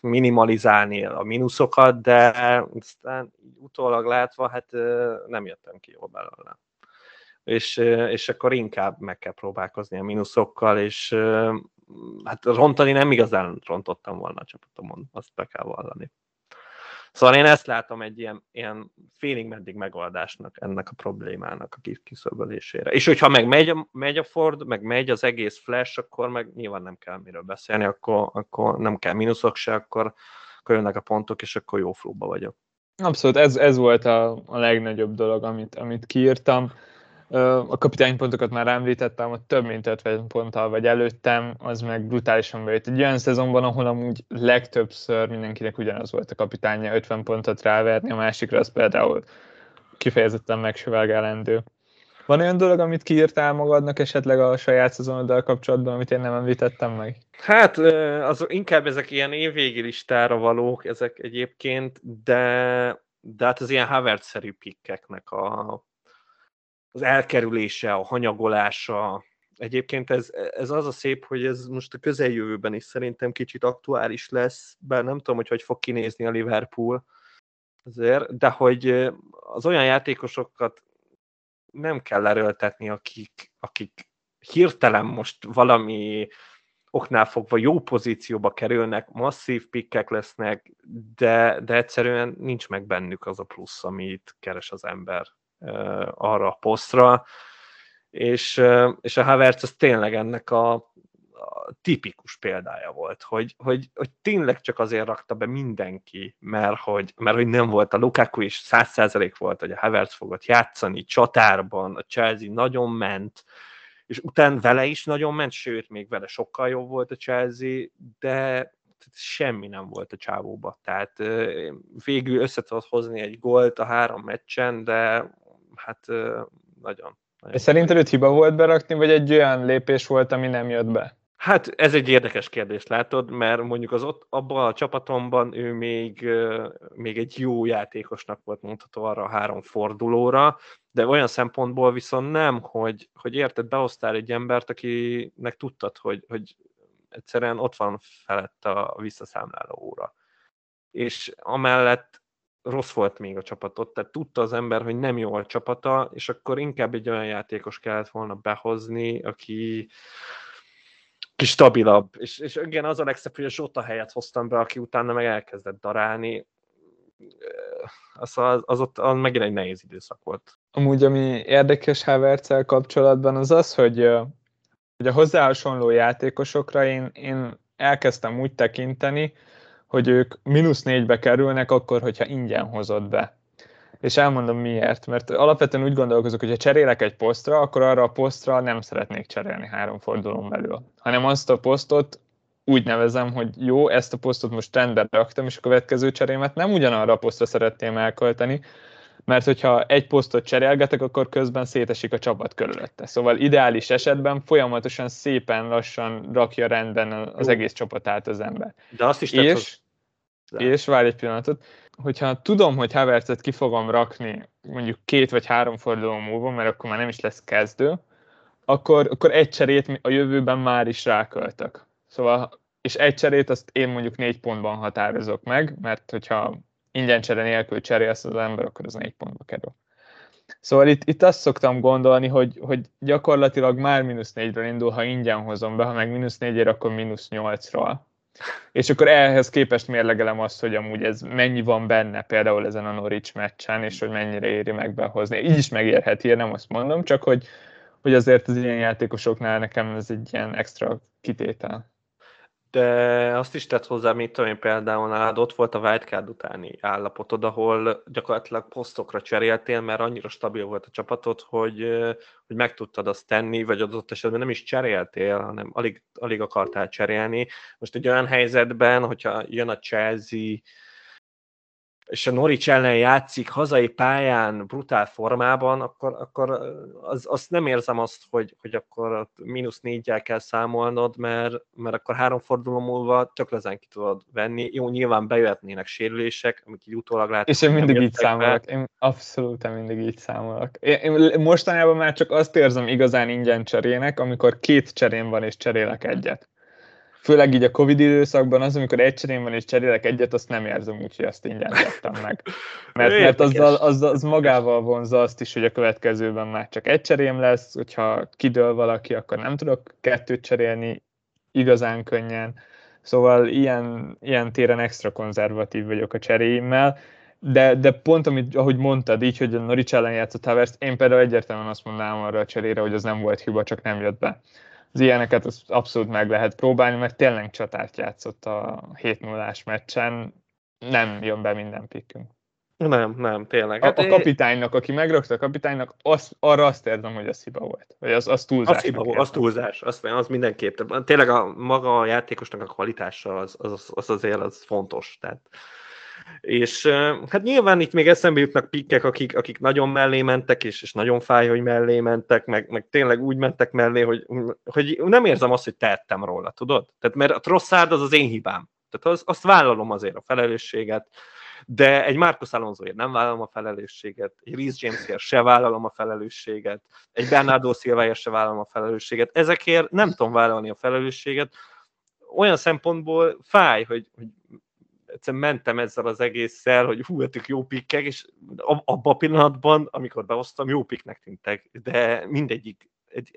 minimalizálni a mínuszokat, de aztán utólag látva, hát nem jöttem ki jól belőle. És, és akkor inkább meg kell próbálkozni a mínuszokkal, és hát rontani nem igazán rontottam volna a csapatomon, azt be kell vallani. Szóval én ezt látom egy ilyen, ilyen félig meddig megoldásnak ennek a problémának a kiszöbölésére. És hogyha meg megy a, megy a Ford, meg megy az egész Flash, akkor meg nyilván nem kell miről beszélni, akkor, akkor nem kell mínuszok se, akkor, akkor jönnek a pontok, és akkor jó flóba vagyok. Abszolút, ez, ez volt a, a legnagyobb dolog, amit, amit kiírtam. A kapitánypontokat már említettem, hogy több mint 50 ponttal vagy előttem, az meg brutálisan bejött. Egy olyan szezonban, ahol amúgy legtöbbször mindenkinek ugyanaz volt a kapitánya, 50 pontot ráverni, a másikra az például kifejezetten megsüvelgelendő. Van olyan dolog, amit kiírtál magadnak esetleg a saját szezonoddal kapcsolatban, amit én nem említettem meg? Hát az inkább ezek ilyen évvégi listára valók, ezek egyébként, de, de hát az ilyen Havertz-szerű pikkeknek a az elkerülése, a hanyagolása. Egyébként ez, ez az a szép, hogy ez most a közeljövőben is szerintem kicsit aktuális lesz, bár nem tudom, hogy hogy fog kinézni a Liverpool azért, de hogy az olyan játékosokat nem kell erőltetni, akik, akik hirtelen most valami oknál fogva jó pozícióba kerülnek, masszív pikkek lesznek, de, de egyszerűen nincs meg bennük az a plusz, amit keres az ember arra a posztra, és, és a Havertz az tényleg ennek a, a tipikus példája volt, hogy, hogy, hogy tényleg csak azért rakta be mindenki, mert hogy, mert hogy nem volt a Lukaku is, száz százalék volt, hogy a Havertz fogott játszani csatárban, a Chelsea nagyon ment, és utána vele is nagyon ment, sőt, még vele sokkal jobb volt a Chelsea, de semmi nem volt a csávóba. Tehát végül össze tudott hozni egy gólt a három meccsen, de hát nagyon. nagyon szerinted őt hiba volt berakni, vagy egy olyan lépés volt, ami nem jött be? Hát ez egy érdekes kérdés, látod, mert mondjuk az ott, abban a csapatomban ő még, még egy jó játékosnak volt mondható arra a három fordulóra, de olyan szempontból viszont nem, hogy, hogy érted, behoztál egy embert, akinek tudtad, hogy, hogy egyszerűen ott van felett a visszaszámláló óra. És amellett rossz volt még a csapatot, tehát tudta az ember, hogy nem jó a csapata, és akkor inkább egy olyan játékos kellett volna behozni, aki ki stabilabb. És, és igen, az a legszebb, hogy a Zsota helyet hoztam be, aki utána meg elkezdett darálni. Az, az, az ott az megint egy nehéz időszak volt. Amúgy, ami érdekes havertz kapcsolatban, az az, hogy, hogy a hozzá hasonló játékosokra én, én elkezdtem úgy tekinteni, hogy ők mínusz négybe kerülnek akkor, hogyha ingyen hozod be. És elmondom miért, mert alapvetően úgy gondolkozok, hogy ha cserélek egy posztra, akkor arra a posztra nem szeretnék cserélni három fordulón belül, hanem azt a posztot úgy nevezem, hogy jó, ezt a posztot most rendben raktam, és a következő cserémet nem ugyanarra a posztra szeretném elkölteni, mert hogyha egy posztot cserélgetek, akkor közben szétesik a csapat körülötte. Szóval ideális esetben folyamatosan szépen lassan rakja rendben az egész csapatát az ember. De azt is és, és várj egy pillanatot, hogyha tudom, hogy Havertzet ki fogom rakni mondjuk két vagy három forduló múlva, mert akkor már nem is lesz kezdő, akkor, akkor egy cserét a jövőben már is ráköltök. Szóval, és egy cserét azt én mondjuk négy pontban határozok meg, mert hogyha ingyen csere nélkül cserélsz az ember, akkor az négy pontba kerül. Szóval itt, itt azt szoktam gondolni, hogy, hogy gyakorlatilag már mínusz négyről indul, ha ingyen hozom be, ha meg mínusz négyért, akkor mínusz nyolcról. És akkor ehhez képest mérlegelem azt, hogy amúgy ez mennyi van benne, például ezen a Norwich meccsen, és hogy mennyire éri meg behozni. Így is megérheti, nem azt mondom, csak hogy, hogy azért az ilyen játékosoknál nekem ez egy ilyen extra kitétel. De azt is tett hozzá, mint tudom én például nálad ott volt a wildcard utáni állapotod, ahol gyakorlatilag posztokra cseréltél, mert annyira stabil volt a csapatod, hogy, hogy meg tudtad azt tenni, vagy adott esetben nem is cseréltél, hanem alig, alig akartál cserélni. Most egy olyan helyzetben, hogyha jön a Chelsea, és a Norwich ellen játszik hazai pályán, brutál formában, akkor, akkor az, azt nem érzem azt, hogy, hogy akkor mínusz négyel kell számolnod, mert, mert akkor három forduló múlva csak lezen ki tudod venni. Jó, nyilván bejöhetnének sérülések, amik így utólag látok. És én mindig így számolok, be. én abszolút mindig így számolok. Én, én mostanában már csak azt érzem igazán ingyen cserének, amikor két cserén van és cserélek egyet főleg így a Covid időszakban az, amikor egy cserém van és cserélek egyet, azt nem érzem úgy, hogy azt ingyen vettem meg. Mert, mert azzal, az, az magával vonza azt is, hogy a következőben már csak egy cserém lesz, hogyha kidől valaki, akkor nem tudok kettőt cserélni igazán könnyen. Szóval ilyen, ilyen téren extra konzervatív vagyok a cseréimmel, de, de pont, amit, ahogy mondtad, így, hogy a Norwich ellen játszott Havertz, én például egyértelműen azt mondanám arra a cserére, hogy az nem volt hiba, csak nem jött be az ilyeneket az abszolút meg lehet próbálni, mert tényleg csatát játszott a 7 0 meccsen, nem jön be minden pikkünk. Nem, nem, tényleg. Hát a, a kapitánynak, aki megrakta a kapitánynak, az, arra azt érzem, hogy az hiba volt. Vagy az, az túlzás. Az, hiba, az túlzás, az, az mindenképp. Tényleg a maga a játékosnak a kvalitása az, az, az azért az fontos. Tehát és hát nyilván itt még eszembe jutnak pikkek, akik, akik nagyon mellé mentek, és, és nagyon fáj, hogy mellé mentek, meg, meg tényleg úgy mentek mellé, hogy, hogy nem érzem azt, hogy tettem róla, tudod? Tehát mert a Trosszárd az az én hibám. Tehát az, azt vállalom azért a felelősséget, de egy Marcos Alonsoért nem vállalom a felelősséget, egy Reece Jamesért se vállalom a felelősséget, egy Bernardo Silvaért se vállalom a felelősséget. Ezekért nem tudom vállalni a felelősséget. Olyan szempontból fáj, hogy, hogy egyszerűen mentem ezzel az egésszel, hogy hú, hát jó pikkek, és abban a pillanatban, amikor behoztam, jó piknek tűntek, de mindegyik egy,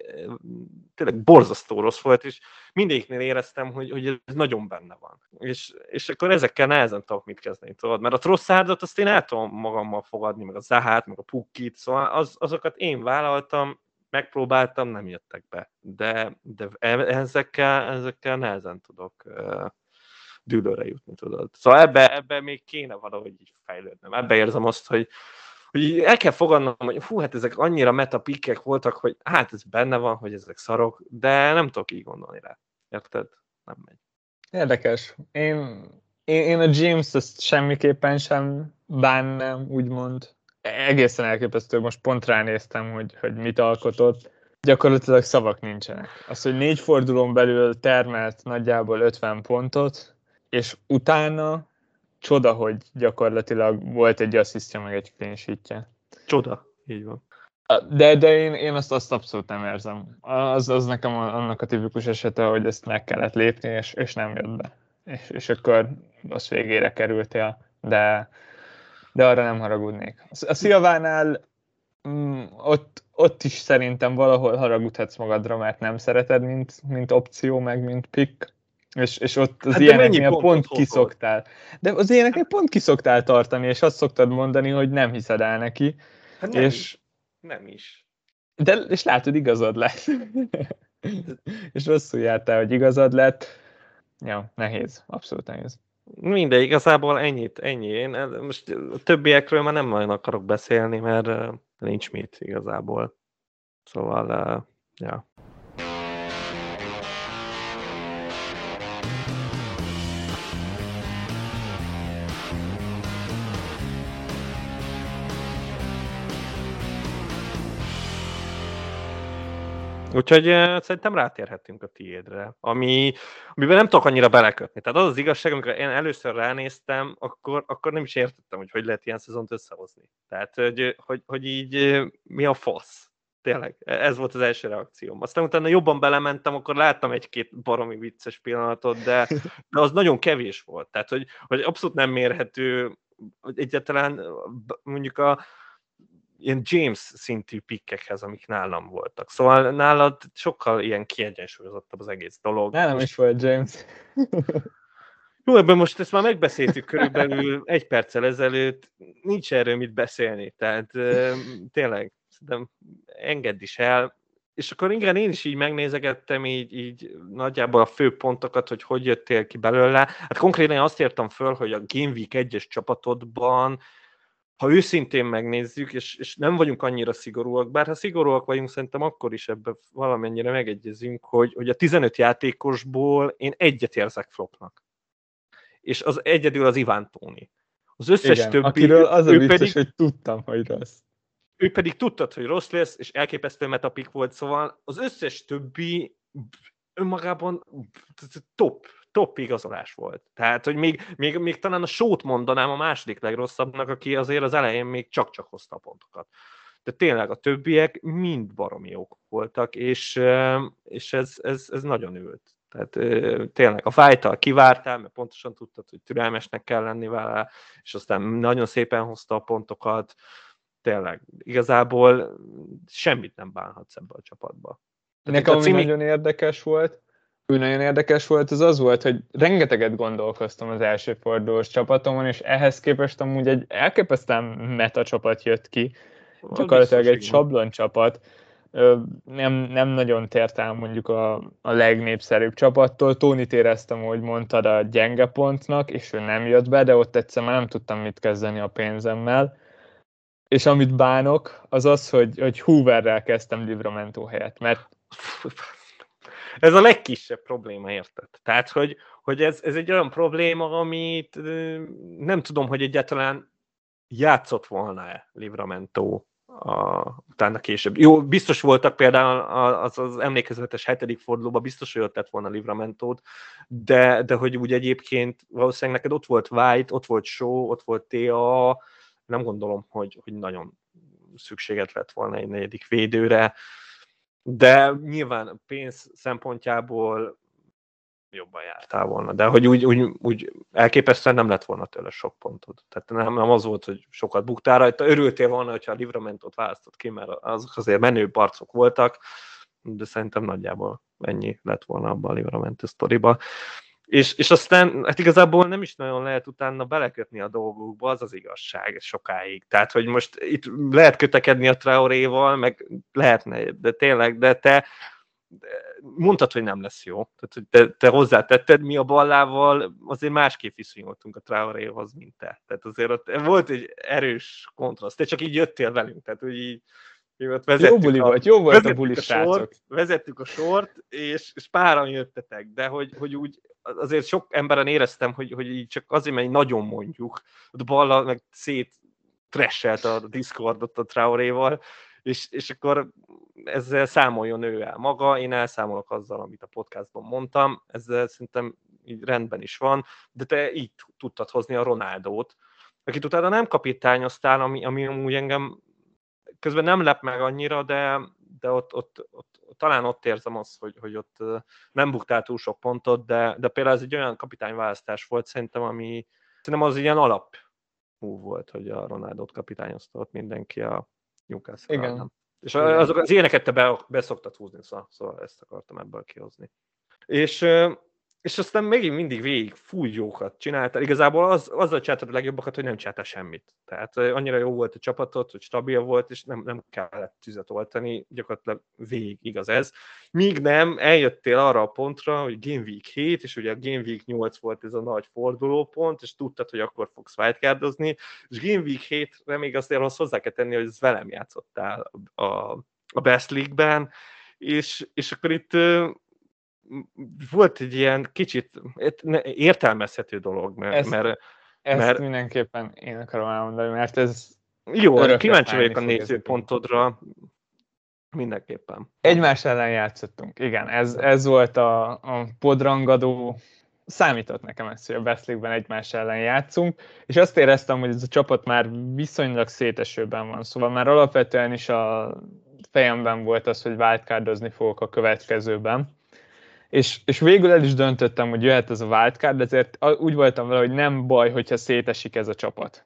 tényleg borzasztó rossz volt, és mindegyiknél éreztem, hogy, hogy ez nagyon benne van. És, és akkor ezekkel nehezen tudok mit kezdeni, tudod? Mert a Trosszárdot azt én el tudom magammal fogadni, meg a Zahát, meg a Pukkit, szóval az, azokat én vállaltam, megpróbáltam, nem jöttek be. De, de e, ezekkel, ezekkel nehezen tudok dűlőre jutni, tudod. Szóval ebbe, ebbe még kéne valahogy így fejlődnöm. Ebbe érzem azt, hogy, hogy el kell fogadnom, hogy hú, hát ezek annyira meta pikkek voltak, hogy hát ez benne van, hogy ezek szarok, de nem tudok így gondolni rá. Érted? Nem megy. Érdekes. Én, én, én a James ezt semmiképpen sem bánnám, úgymond. Egészen elképesztő, most pont ránéztem, hogy, hogy mit alkotott. Gyakorlatilag szavak nincsenek. Az, hogy négy fordulón belül termelt nagyjából 50 pontot, és utána csoda, hogy gyakorlatilag volt egy asszisztja, meg egy clean Csoda, így van. De, de én, én azt, azt abszolút nem érzem. Az, az nekem annak a tipikus esete, hogy ezt meg kellett lépni, és, és nem jött be. És, és akkor az végére kerültél, de, de arra nem haragudnék. A Szilvánál mm, ott, ott is szerintem valahol haragudhatsz magadra, mert nem szereted, mint, mint opció, meg mint pick, és, és ott az hát ilyeneknél pont, pont kiszoktál. De az ilyeneknél pont kiszoktál tartani, és azt szoktad mondani, hogy nem hiszed el neki. Hát nem és... Is. Nem is. De, és látod, igazad lett. *laughs* és rosszul jártál, hogy igazad lett. Ja, nehéz, abszolút nehéz. Minden, igazából ennyit, ennyi. Én most a többiekről már nem nagyon akarok beszélni, mert nincs mit igazából. Szóval, ja. Úgyhogy szerintem rátérhetünk a tiédre, ami, amiben nem tudok annyira belekötni. Tehát az az igazság, amikor én először ránéztem, akkor, akkor nem is értettem, hogy hogy lehet ilyen szezont összehozni. Tehát, hogy, hogy, hogy így mi a fasz. Tényleg, ez volt az első reakcióm. Aztán utána jobban belementem, akkor láttam egy-két baromi vicces pillanatot, de, de az nagyon kevés volt. Tehát, hogy, hogy abszolút nem mérhető, egyáltalán mondjuk a, ilyen James szintű pikkekhez, amik nálam voltak. Szóval nálad sokkal ilyen kiegyensúlyozottabb az egész dolog. Nálam is volt James. *laughs* Jó, ebben most ezt már megbeszéltük körülbelül egy perccel ezelőtt, nincs erről mit beszélni, tehát tényleg, szerintem engedd is el, és akkor igen, én is így megnézegettem így, így nagyjából a fő pontokat, hogy hogy jöttél ki belőle. Hát konkrétan azt értem föl, hogy a Game Week 1-es csapatodban ha őszintén megnézzük, és, és nem vagyunk annyira szigorúak, bár ha szigorúak vagyunk, szerintem akkor is ebben valamennyire megegyezünk, hogy, hogy a 15 játékosból én egyet érzek flopnak. És az egyedül az Iván Tóni. Az összes Igen, többi... akiről az a ő vicces, pedig, hogy tudtam, hogy rossz. ő pedig tudtad, hogy rossz lesz, és elképesztő metapik volt, szóval az összes többi önmagában top, top igazolás volt. Tehát, hogy még, még, még talán a sót mondanám a második legrosszabbnak, aki azért az elején még csak-csak hozta a pontokat. De tényleg a többiek mind baromi jók voltak, és, és ez, ez, ez nagyon ült. Tehát tényleg a fájtal kivártál, mert pontosan tudtad, hogy türelmesnek kell lenni vele, és aztán nagyon szépen hozta a pontokat. Tényleg, igazából semmit nem bánhatsz ebbe a csapatba. Nekem ami cími... nagyon érdekes volt, úgy nagyon érdekes volt, az az volt, hogy rengeteget gondolkoztam az első fordulós csapatomon, és ehhez képest amúgy egy elképesztően meta csapat jött ki, gyakorlatilag egy sablon csapat, nem, nem nagyon tért el mondjuk a, a legnépszerűbb csapattól. Tónit éreztem, hogy mondtad a gyenge pontnak, és ő nem jött be, de ott egyszer már nem tudtam mit kezdeni a pénzemmel. És amit bánok, az az, hogy, hogy Hooverrel kezdtem Livramento helyett, mert ez a legkisebb probléma, érted? Tehát, hogy, hogy ez, ez egy olyan probléma, amit nem tudom, hogy egyáltalán játszott volna-e Livramento a, utána később. Jó, biztos voltak például az, az emlékezetes hetedik fordulóban, biztos, hogy ott tett volna Livramentót, de, de hogy úgy egyébként valószínűleg neked ott volt White, ott volt Show, ott volt TA, nem gondolom, hogy, hogy nagyon szükséget lett volna egy negyedik védőre de nyilván pénz szempontjából jobban jártál volna, de hogy úgy, úgy, úgy elképesztően nem lett volna tőle sok pontod. Tehát nem, nem az volt, hogy sokat buktál rajta. Örültél volna, hogyha a Livramentot választott ki, mert azok azért menő arcok voltak, de szerintem nagyjából ennyi lett volna abban a Livramento sztoriba. És, és aztán hát igazából nem is nagyon lehet utána belekötni a dolgokba, az az igazság sokáig. Tehát, hogy most itt lehet kötekedni a Traoréval, meg lehetne, de tényleg, de te mondtad, hogy nem lesz jó. Tehát, hogy te, te hozzátetted, mi a ballával azért másképp viszonyultunk a Traoréhoz, mint te. Tehát azért ott volt egy erős kontraszt. Te csak így jöttél velünk, tehát hogy így jó buli a, volt, jó volt a buli a sort, Vezettük a sort, és, és páran jöttetek, de hogy, hogy úgy azért sok emberen éreztem, hogy, hogy így csak azért, mert nagyon mondjuk, a balla meg szét tresselt a Discordot a Traoréval, és, és akkor ezzel számoljon ő el maga, én elszámolok azzal, amit a podcastban mondtam, ezzel szerintem így rendben is van, de te így tudtad hozni a Ronaldót, akit utána nem kapitányoztál, ami, ami amúgy engem közben nem lep meg annyira, de, de ott, ott, ott, talán ott érzem azt, hogy, hogy ott nem buktál túl sok pontot, de, de például ez egy olyan kapitányválasztás volt szerintem, ami szerintem az ilyen alap volt, hogy a Ronaldot kapitányozta ott mindenki a Newcastle. Igen. Nem. És azok az ilyeneket te be, be szoktad húzni, szóval, szóval ezt akartam ebből kihozni. És és aztán még mindig végig jókat csináltál. Igazából az, azzal csináltad a legjobbakat, hogy nem csináltál semmit. Tehát annyira jó volt a csapatot, hogy stabil volt, és nem, nem kellett tüzet oltani, gyakorlatilag végig igaz ez. Míg nem, eljöttél arra a pontra, hogy Game Week 7, és ugye a Game Week 8 volt ez a nagy fordulópont, és tudtad, hogy akkor fogsz wildcardozni, és Game Week 7-re még azért azt hozzá kell tenni, hogy ez velem játszottál a, a Best League-ben, és, és akkor itt volt egy ilyen kicsit értelmezhető dolog, mert... Ezt, mert, ezt mert, mindenképpen én akarom elmondani, mert ez... Jó, kíváncsi vagyok a nézőpontodra. Mindenképpen. Egymás ellen játszottunk, igen. Ez, ez volt a, a podrangadó számított nekem ez, hogy a Best League-ben egymás ellen játszunk, és azt éreztem, hogy ez a csapat már viszonylag szétesőben van, szóval már alapvetően is a fejemben volt az, hogy wildcardozni fogok a következőben. És, és végül el is döntöttem, hogy jöhet ez a wildcard, ezért úgy voltam vele, hogy nem baj, hogyha szétesik ez a csapat.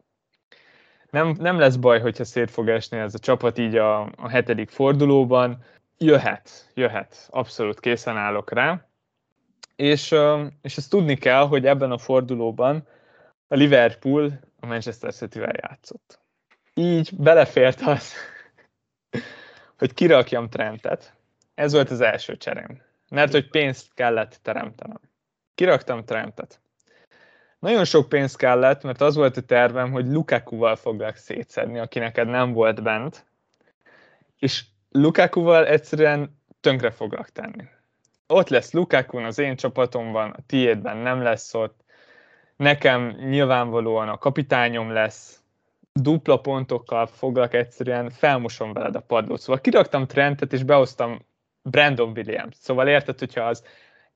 Nem, nem lesz baj, hogyha szét fog esni ez a csapat így a, a hetedik fordulóban. Jöhet, jöhet, abszolút készen állok rá és, és ezt tudni kell, hogy ebben a fordulóban a Liverpool a Manchester City-vel játszott. Így belefért az, *laughs* hogy kirakjam Trentet. Ez volt az első cserém. Mert hogy pénzt kellett teremtenem. Kiraktam Trentet. Nagyon sok pénz kellett, mert az volt a tervem, hogy Lukaku-val foglak szétszedni, aki neked nem volt bent, és Lukaku-val egyszerűen tönkre foglak tenni ott lesz Lukaku az én csapatomban, a tiédben nem lesz ott, nekem nyilvánvalóan a kapitányom lesz, dupla pontokkal foglak egyszerűen, felmosom veled a padlót. Szóval kiraktam Trentet, és behoztam Brandon Williams. Szóval érted, hogyha az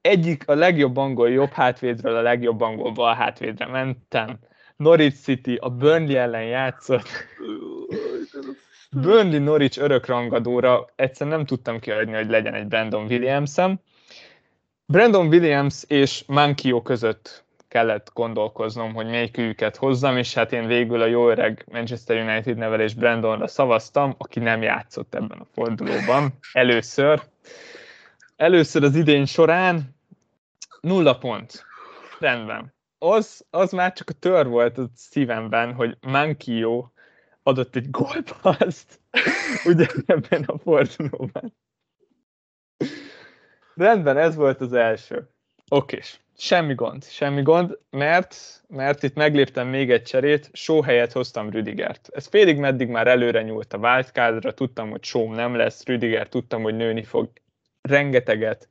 egyik a legjobb angol jobb hátvédről a legjobb angol bal hátvédre mentem, Norwich City a Burnley ellen játszott, Burnley Norwich örökrangadóra egyszerűen nem tudtam kiadni, hogy legyen egy Brandon Williams-em, Brandon Williams és Mankio között kellett gondolkoznom, hogy melyiküket hozzam, és hát én végül a jó öreg Manchester United nevelés Brandonra szavaztam, aki nem játszott ebben a fordulóban először. Először az idén során nulla pont. Rendben. Az, az már csak a tör volt a szívemben, hogy Mankio adott egy gólpaszt *laughs* ugyanebben a fordulóban. Rendben, ez volt az első. Okés. Semmi gond, semmi gond, mert, mert itt megléptem még egy cserét, só helyett hoztam Rüdigert. Ez félig meddig már előre nyúlt a wildcardra, tudtam, hogy sóm nem lesz, Rüdiger tudtam, hogy nőni fog rengeteget,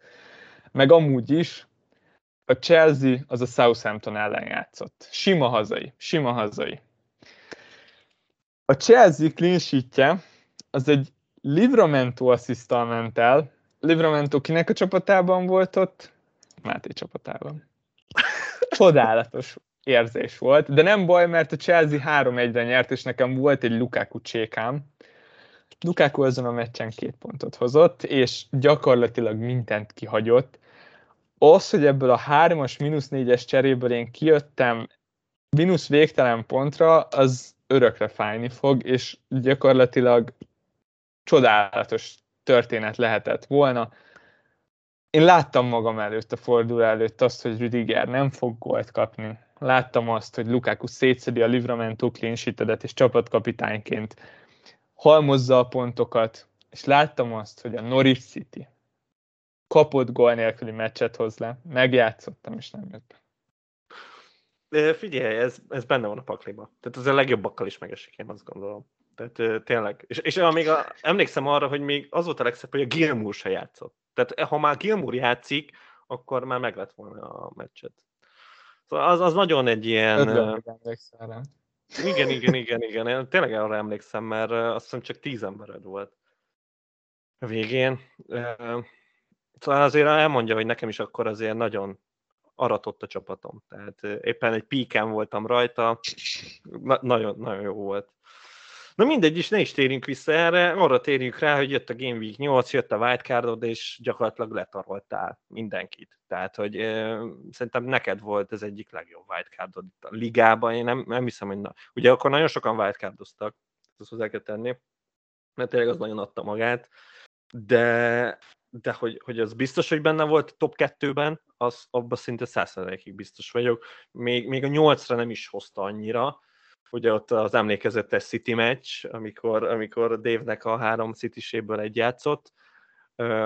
meg amúgy is, a Chelsea az a Southampton ellen játszott. Sima hazai, sima hazai. A Chelsea clean az egy Livramento asszisztal ment el, Livramento kinek a csapatában volt ott? Máté csapatában. *laughs* Csodálatos érzés volt, de nem baj, mert a Chelsea 3-1-re nyert, és nekem volt egy Lukaku csékám. Lukaku azon a meccsen két pontot hozott, és gyakorlatilag mindent kihagyott. Az, hogy ebből a 3-as, mínusz 4-es cseréből én kijöttem mínusz végtelen pontra, az örökre fájni fog, és gyakorlatilag csodálatos történet lehetett volna. Én láttam magam előtt, a forduló előtt azt, hogy Rüdiger nem fog gólt kapni. Láttam azt, hogy Lukaku szétszedi a Livramento clean és csapatkapitányként halmozza a pontokat, és láttam azt, hogy a Norwich City kapott gól nélküli meccset hoz le. Megjátszottam, és nem jött be. Figyelj, ez, ez benne van a pakliba. Tehát az a legjobbakkal is megesik, én azt gondolom. Tehát tényleg. És, és még a, emlékszem arra, hogy még az volt a legszebb, hogy a Gilmour se játszott. Tehát ha már Gilmour játszik, akkor már meg lett volna a meccset. Szóval az, az nagyon egy ilyen... Igen, igen, igen, igen. Én tényleg arra emlékszem, mert azt hiszem csak tíz embered volt a végén. Szóval azért elmondja, hogy nekem is akkor azért nagyon aratott a csapatom. Tehát éppen egy píken voltam rajta, Na, nagyon, nagyon jó volt. Na mindegy is, ne is térjünk vissza erre, arra térjünk rá, hogy jött a Game Week 8, jött a wildcardod, és gyakorlatilag letaroltál mindenkit. Tehát, hogy e, szerintem neked volt ez egyik legjobb wildcardod itt a ligában, én nem, nem hiszem, hogy na. Ugye akkor nagyon sokan wildcardoztak, ezt hozzá kell tenni, mert tényleg az nagyon adta magát, de, de hogy, hogy az biztos, hogy benne volt top 2-ben, az abban szinte 100%-ig biztos vagyok. Még, még a 8-ra nem is hozta annyira, ugye ott az emlékezetes City meccs, amikor, amikor Dave-nek a három city egy játszott,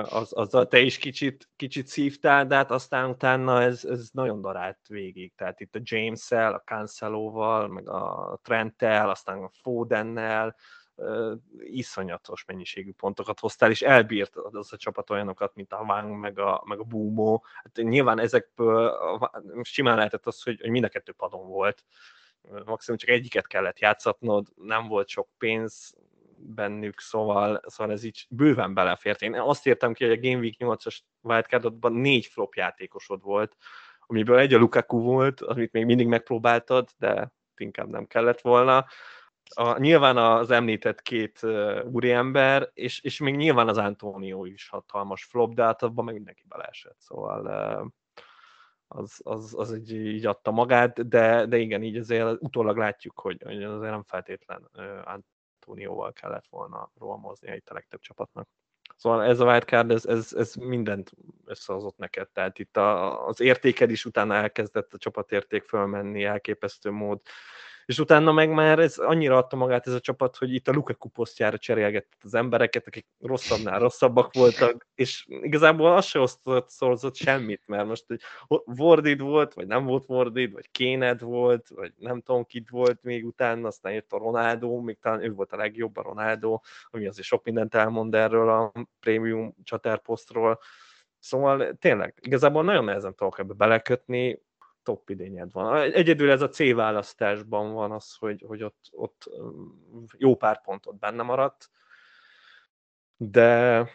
az, azzal te is kicsit, kicsit szívtál, de hát aztán utána ez, ez nagyon darált végig. Tehát itt a James-el, a Cancelóval, meg a Trent-tel, aztán a Fodennel, iszonyatos mennyiségű pontokat hoztál, és elbírt az a csapat olyanokat, mint a Wang, meg a, meg a Bumo. Hát nyilván ezekből simán lehetett az, hogy, hogy mind a kettő padon volt, maximum csak egyiket kellett játszatnod, nem volt sok pénz, bennük, szóval, szóval ez így bőven belefért. Én azt értem ki, hogy a Game Week 8-as wildcardodban négy flop játékosod volt, amiből egy a Lukaku volt, amit még mindig megpróbáltad, de inkább nem kellett volna. A, nyilván az említett két uh, úriember, és, és még nyilván az Antonio is hatalmas flop, de hát abban meg mindenki beleesett, szóval uh, az, az, az így, így adta magát, de, de igen, így azért utólag látjuk, hogy, hogy azért nem feltétlen Antonioval kellett volna rohamozni itt a legtöbb csapatnak. Szóval ez a wildcard, ez, ez, ez mindent összehozott neked, tehát itt a, az értéked is utána elkezdett a csapatérték fölmenni elképesztő mód, és utána meg már ez annyira adta magát ez a csapat, hogy itt a Lukaku posztjára cserélgetett az embereket, akik rosszabbnál rosszabbak voltak, és igazából az se osztott, szorzott semmit, mert most hogy Wardid volt, vagy nem volt Wardid, vagy Kéned volt, vagy nem tudom, kit volt még utána, aztán jött a Ronaldo, még talán ő volt a legjobb a Ronaldo, ami azért sok mindent elmond erről a prémium csatárposztról, Szóval tényleg, igazából nagyon nehezen tudok ebbe belekötni, top idényed van. Egyedül ez a C választásban van az, hogy, hogy ott, ott jó pár pontot benne maradt, de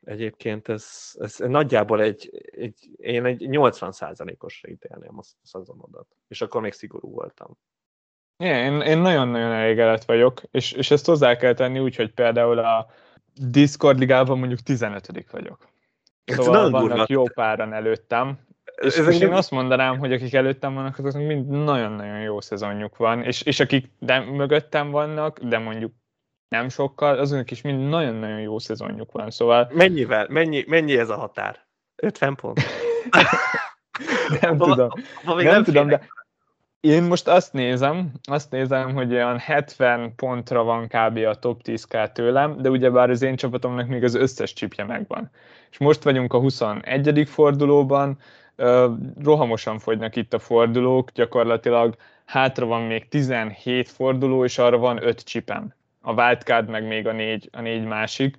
egyébként ez, ez nagyjából egy, egy én egy 80%-osra ítélném a szezonodat, és akkor még szigorú voltam. én, én nagyon-nagyon elégedett vagyok, és, és ezt hozzá kell tenni úgy, hogy például a Discord ligában mondjuk 15 vagyok. Szóval vannak jó páran előttem, és, és én azt mondanám, hogy akik előttem vannak, azoknak mind nagyon-nagyon jó szezonjuk van, és, és akik de mögöttem vannak, de mondjuk nem sokkal, azoknak is mind nagyon-nagyon jó szezonjuk van, szóval... Mennyivel? Mennyi, mennyi ez a határ? 50 pont? *laughs* *laughs* nem tudom. nem, nem tudom, de én most azt nézem, azt nézem, hogy olyan 70 pontra van kb. a top 10k tőlem, de ugyebár az én csapatomnak még az összes csipje megvan. És most vagyunk a 21. fordulóban, rohamosan fogynak itt a fordulók, gyakorlatilag hátra van még 17 forduló, és arra van 5 csipem. A wildcard meg még a négy, a négy másik.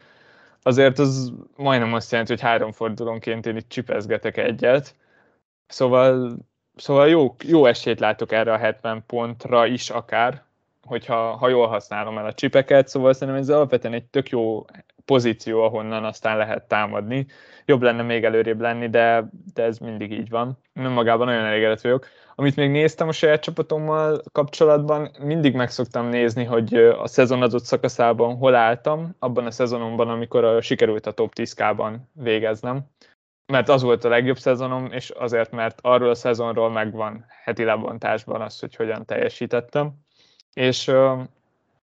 Azért az majdnem azt jelenti, hogy három fordulónként én itt csipezgetek egyet. Szóval, szóval jó, jó esélyt látok erre a 70 pontra is akár, hogyha ha jól használom el a csipeket, szóval szerintem ez alapvetően egy tök jó pozíció, ahonnan aztán lehet támadni. Jobb lenne még előrébb lenni, de, de ez mindig így van. Nem magában nagyon elégedett vagyok. Amit még néztem a saját csapatommal kapcsolatban, mindig meg szoktam nézni, hogy a szezon adott szakaszában hol álltam, abban a szezonomban, amikor sikerült a top 10K-ban végeznem. Mert az volt a legjobb szezonom, és azért, mert arról a szezonról megvan heti lebontásban az, hogy hogyan teljesítettem. És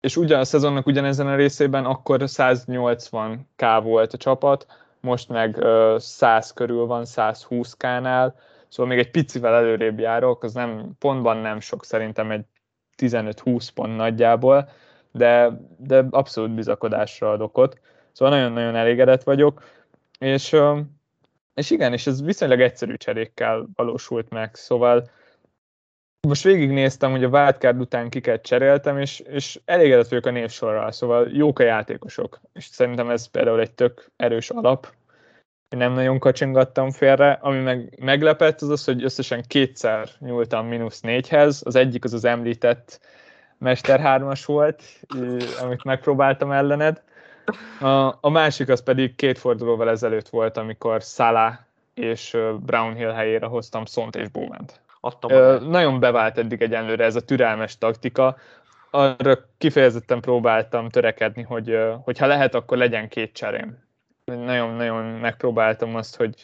és ugyan a szezonnak ugyanezen a részében akkor 180k volt a csapat, most meg 100 körül van, 120k-nál, szóval még egy picivel előrébb járok, az nem, pontban nem sok, szerintem egy 15-20 pont nagyjából, de, de abszolút bizakodásra adok ott. Szóval nagyon-nagyon elégedett vagyok, és, és igen, és ez viszonylag egyszerű cserékkel valósult meg, szóval most végignéztem, hogy a wildcard után kiket cseréltem, és, és elégedett vagyok a névsorral, szóval jók a játékosok, és szerintem ez például egy tök erős alap, nem nagyon kacsingattam félre, ami meg meglepett az az, hogy összesen kétszer nyúltam mínusz négyhez, az egyik az az említett Mester 3-as volt, amit megpróbáltam ellened, a, a másik az pedig két fordulóval ezelőtt volt, amikor Salah és Brownhill helyére hoztam Szont és Bowman-t adta Ö, Nagyon bevált eddig egyenlőre ez a türelmes taktika. Arra kifejezetten próbáltam törekedni, hogy hogyha lehet, akkor legyen két cserém. Nagyon-nagyon megpróbáltam azt, hogy,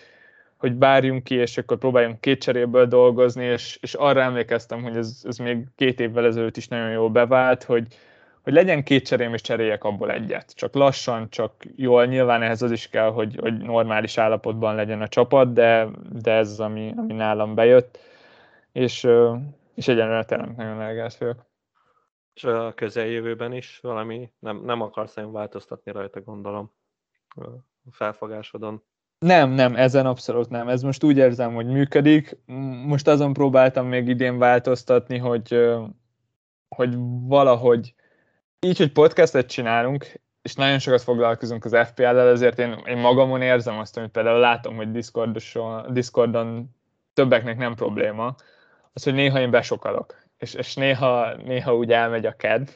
hogy bárjunk ki, és akkor próbáljunk két cseréből dolgozni, és, és arra emlékeztem, hogy ez, ez még két évvel ezelőtt is nagyon jól bevált, hogy, hogy legyen két cserém, és cseréljek abból egyet. Csak lassan, csak jól. Nyilván ehhez az is kell, hogy, hogy normális állapotban legyen a csapat, de, de ez az, ami, ami nálam bejött és, és egyenlően tényleg nagyon elégedett vagyok. És a közeljövőben is valami, nem, nem akarsz nagyon változtatni rajta, gondolom, a felfogásodon. Nem, nem, ezen abszolút nem. Ez most úgy érzem, hogy működik. Most azon próbáltam még idén változtatni, hogy, hogy valahogy így, hogy podcastet csinálunk, és nagyon sokat foglalkozunk az FPL-el, ezért én, én magamon érzem azt, hogy például látom, hogy Discordon többeknek nem probléma, az, hogy néha én besokalok, és, és néha, néha úgy elmegy a kedv,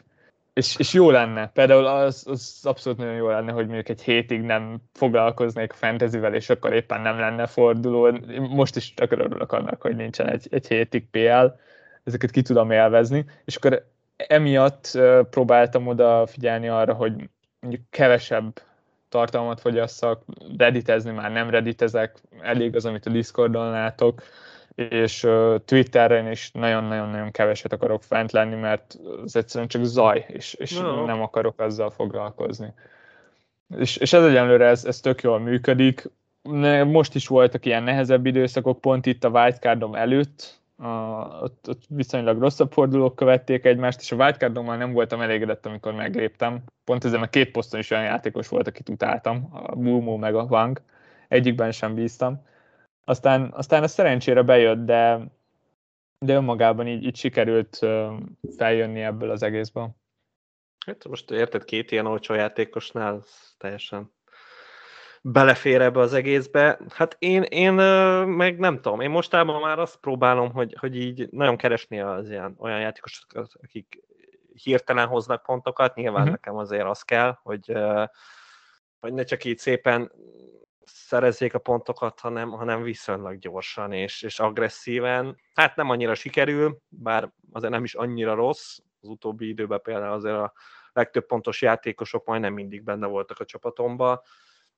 és, és jó lenne. Például az, az abszolút nagyon jó lenne, hogy mondjuk egy hétig nem foglalkoznék fantasyvel, és akkor éppen nem lenne forduló. Most is tökre örülök annak, hogy nincsen egy, egy hétig PL, ezeket ki tudom élvezni, és akkor emiatt próbáltam oda figyelni arra, hogy mondjuk kevesebb tartalmat fogyasszak, reditezni már nem reditezek, elég az, amit a Discordon látok, és Twitteren is nagyon-nagyon-nagyon keveset akarok fent lenni, mert az egyszerűen csak zaj, és, és no. nem akarok azzal foglalkozni. És, és ez egyenlőre ez, ez tök jól működik. Most is voltak ilyen nehezebb időszakok, pont itt a wildcardom előtt, a, ott, ott viszonylag rosszabb fordulók követték egymást, és a wildcardommal nem voltam elégedett, amikor megléptem. Pont ezen a két poszton is olyan játékos volt, akit utáltam, a Bulmo meg a Wang. Egyikben sem bíztam. Aztán, aztán a szerencsére bejött, de, de önmagában így, így sikerült feljönni ebből az egészből. Hát most érted, két ilyen olcsó játékosnál teljesen belefér ebbe az egészbe. Hát én, én meg nem tudom, én mostában már azt próbálom, hogy, hogy így nagyon keresni az ilyen olyan játékosokat, akik hirtelen hoznak pontokat, nyilván uh-huh. nekem azért az kell, hogy, hogy ne csak így szépen szerezzék a pontokat, hanem, hanem viszonylag gyorsan és, és agresszíven. Hát nem annyira sikerül, bár azért nem is annyira rossz. Az utóbbi időben például azért a legtöbb pontos játékosok majdnem mindig benne voltak a csapatomban,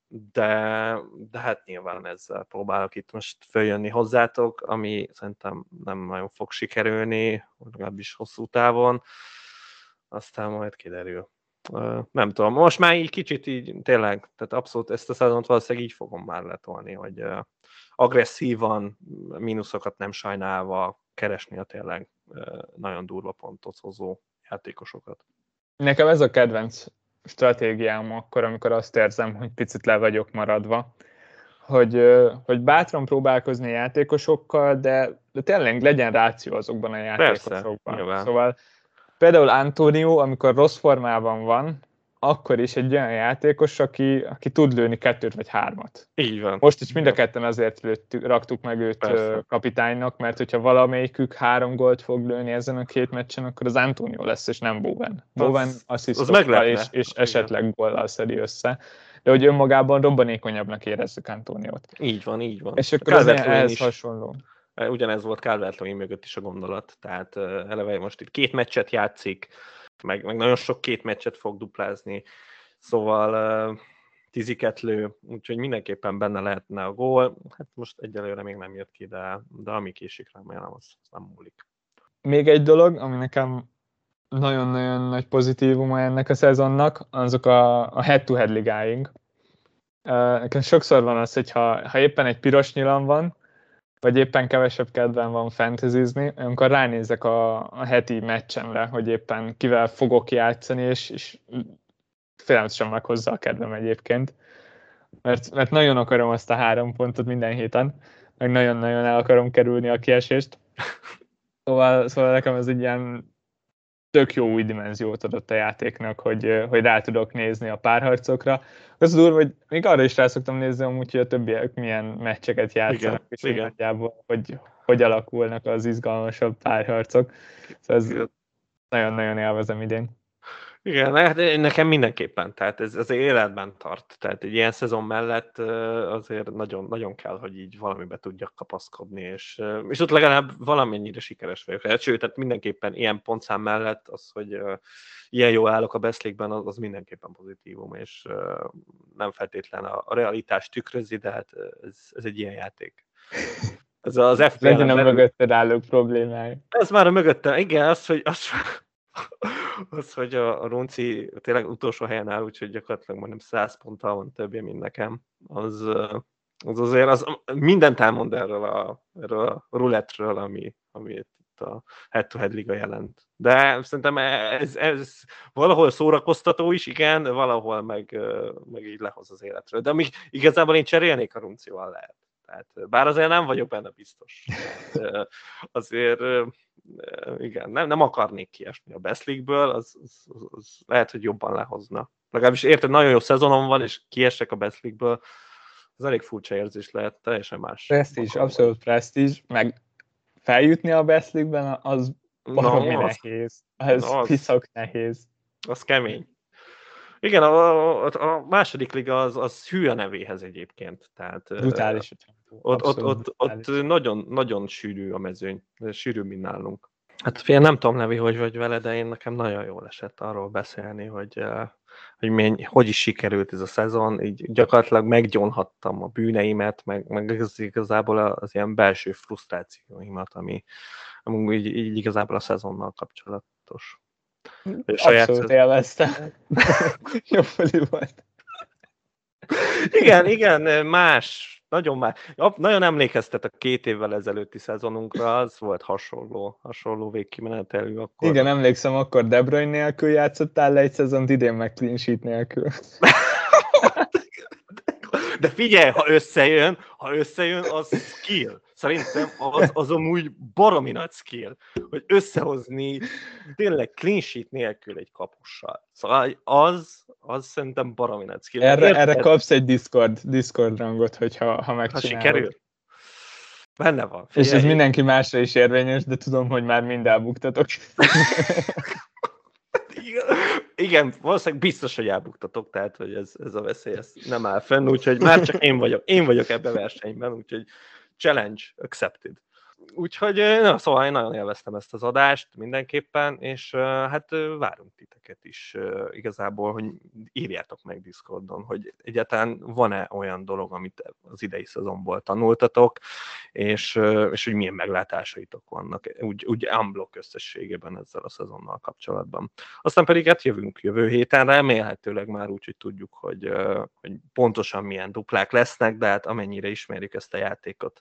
de, de hát nyilván ezzel próbálok itt most följönni hozzátok, ami szerintem nem nagyon fog sikerülni, legalábbis hosszú távon, aztán majd kiderül nem tudom, most már így kicsit így tényleg, tehát abszolút ezt a szezont valószínűleg így fogom már letolni, hogy agresszívan, mínuszokat nem sajnálva keresni a tényleg nagyon durva pontot hozó játékosokat. Nekem ez a kedvenc stratégiám akkor, amikor azt érzem, hogy picit le vagyok maradva, hogy, hogy bátran próbálkozni a játékosokkal, de, de tényleg legyen ráció azokban a játékosokban. Persze, szóval például Antonio, amikor rossz formában van, akkor is egy olyan játékos, aki, aki tud lőni kettőt vagy hármat. Így van. Most is mind a ketten azért lőttük, raktuk meg őt Persze. kapitánynak, mert hogyha valamelyikük három gólt fog lőni ezen a két meccsen, akkor az Antonio lesz, és nem Bowen. Bowen asszisztokkal és, és esetleg góllal szedi össze. De hogy önmagában robbanékonyabbnak érezzük Antóniót. Így van, így van. És akkor az ehhez hasonló. Ugyanez volt calvert mögött is a gondolat, tehát eleve most itt két meccset játszik, meg, meg nagyon sok két meccset fog duplázni, szóval tiziket lő, úgyhogy mindenképpen benne lehetne a gól. Hát most egyelőre még nem jött ki, de, de ami késik remélem, az, az nem múlik. Még egy dolog, ami nekem nagyon-nagyon nagy pozitívuma ennek a szezonnak, azok a, a head-to-head ligáink. Nekem sokszor van az, hogy ha, ha éppen egy piros nyilam van, vagy éppen kevesebb kedven van fantasyzni, amikor ránézek a, a heti meccsemre, hogy éppen kivel fogok játszani, és, és félelmetesen meghozza a kedvem egyébként. Mert, mert nagyon akarom azt a három pontot minden héten, meg nagyon-nagyon el akarom kerülni a kiesést. Szóval, szóval nekem ez egy ilyen tök jó új dimenziót adott a játéknak, hogy, hogy rá tudok nézni a párharcokra. Az durva, hogy még arra is rá szoktam nézni, amúgy, hogy a többiek milyen meccseket játszanak, és igen. nagyjából, hogy hogy alakulnak az izgalmasabb párharcok. Szóval ez nagyon-nagyon élvezem idén. Igen, hát nekem mindenképpen, tehát ez az életben tart. Tehát egy ilyen szezon mellett azért nagyon, nagyon kell, hogy így valamibe tudjak kapaszkodni, és, és ott legalább valamennyire sikeres vagyok. Hát, sőt, tehát mindenképpen ilyen pontszám mellett az, hogy ilyen jó állok a beszlékben, az, az mindenképpen pozitívum, és nem feltétlen a, a realitás tükrözi, de hát ez, ez egy ilyen játék. Ez az FPL Legyen a mögötted állók problémája. Ez már a mögöttem, igen, az, hogy, az, az, hogy a, a Runci tényleg utolsó helyen áll, úgyhogy gyakorlatilag majdnem 100 ponttal van többje, mint nekem. Az, az azért az mindent elmond erről a, erről a rulettről, ami, ami itt a head-to-head liga jelent. De szerintem ez, ez valahol szórakoztató is, igen, valahol meg, meg így lehoz az életről. De amíg igazából én cserélnék a Runcival lehet. Tehát, bár azért nem vagyok benne biztos. Tehát, azért igen, nem, nem akarnék kiesni a Best League-ből, az, az, az, az lehet, hogy jobban lehozna. Legalábbis érted, nagyon jó szezonom van, és kiesek a Best League-ből, az elég furcsa érzés lehet, teljesen más. Prestige, abszolút prestige, meg feljutni a Best League-ben, az valami no, nehéz. Ez no, az... piszok nehéz. Az kemény. Igen, a, a, a második liga az, az hű a nevéhez egyébként. Tehát, brutális. Ott, ott, ott, ott nagyon, nagyon sűrű a mezőny, sűrű, mint nálunk. Hát fél nem tudom, Levi, hogy vagy vele, de én nekem nagyon jól esett arról beszélni, hogy, hogy mény, hogy is sikerült ez a szezon, így gyakorlatilag meggyonhattam a bűneimet, meg, meg ez igazából az ilyen belső frusztrációimat, ami, ami így, így igazából a szezonnal kapcsolatos. Abszolút élvezte. *laughs* Jó volt. Igen, igen, más, nagyon már, nagyon emlékeztet a két évvel ezelőtti szezonunkra, az volt hasonló, hasonló végkimenetelű akkor. Igen, emlékszem, akkor De Bruyne nélkül játszottál le egy szezont, idén meg clean sheet nélkül. De figyelj, ha összejön, ha összejön, az skill. Szerintem az, az amúgy baromi nagy skill, hogy összehozni tényleg clean sheet nélkül egy kapussal. Szóval az, az szerintem baromi skill. Erre, erre kapsz egy Discord, Discord rangot, hogyha ha megcsinálod. Ha sikerül. Benne van. Figyelj. És ez mindenki másra is érvényes, de tudom, hogy már mind elbuktatok. *laughs* Igen, valószínűleg biztos, hogy elbuktatok, tehát hogy ez, ez a veszély ez nem áll fenn, úgyhogy már csak én vagyok, én vagyok ebben a versenyben, úgyhogy challenge accepted. Úgyhogy, na, szóval én nagyon élveztem ezt az adást mindenképpen, és hát várunk titeket is igazából, hogy írjátok meg Discordon, hogy egyáltalán van-e olyan dolog, amit az idei szezonból tanultatok, és, és hogy milyen meglátásaitok vannak, úgy, úgy unblock összességében ezzel a szezonnal kapcsolatban. Aztán pedig hát jövünk jövő héten, remélhetőleg már úgy, hogy tudjuk, hogy, hogy pontosan milyen duplák lesznek, de hát amennyire ismerjük ezt a játékot,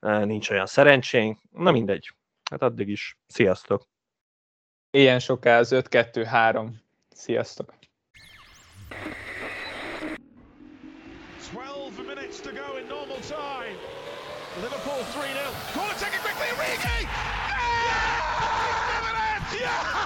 nincs olyan szerencsénk, na mindegy. Hát addig is. Sziasztok! Ilyen soká az 5-2-3. Sziasztok! 12 minutes to go in normal time. Liverpool 3-0. Corner taken quickly, Origi! Yeah! yeah!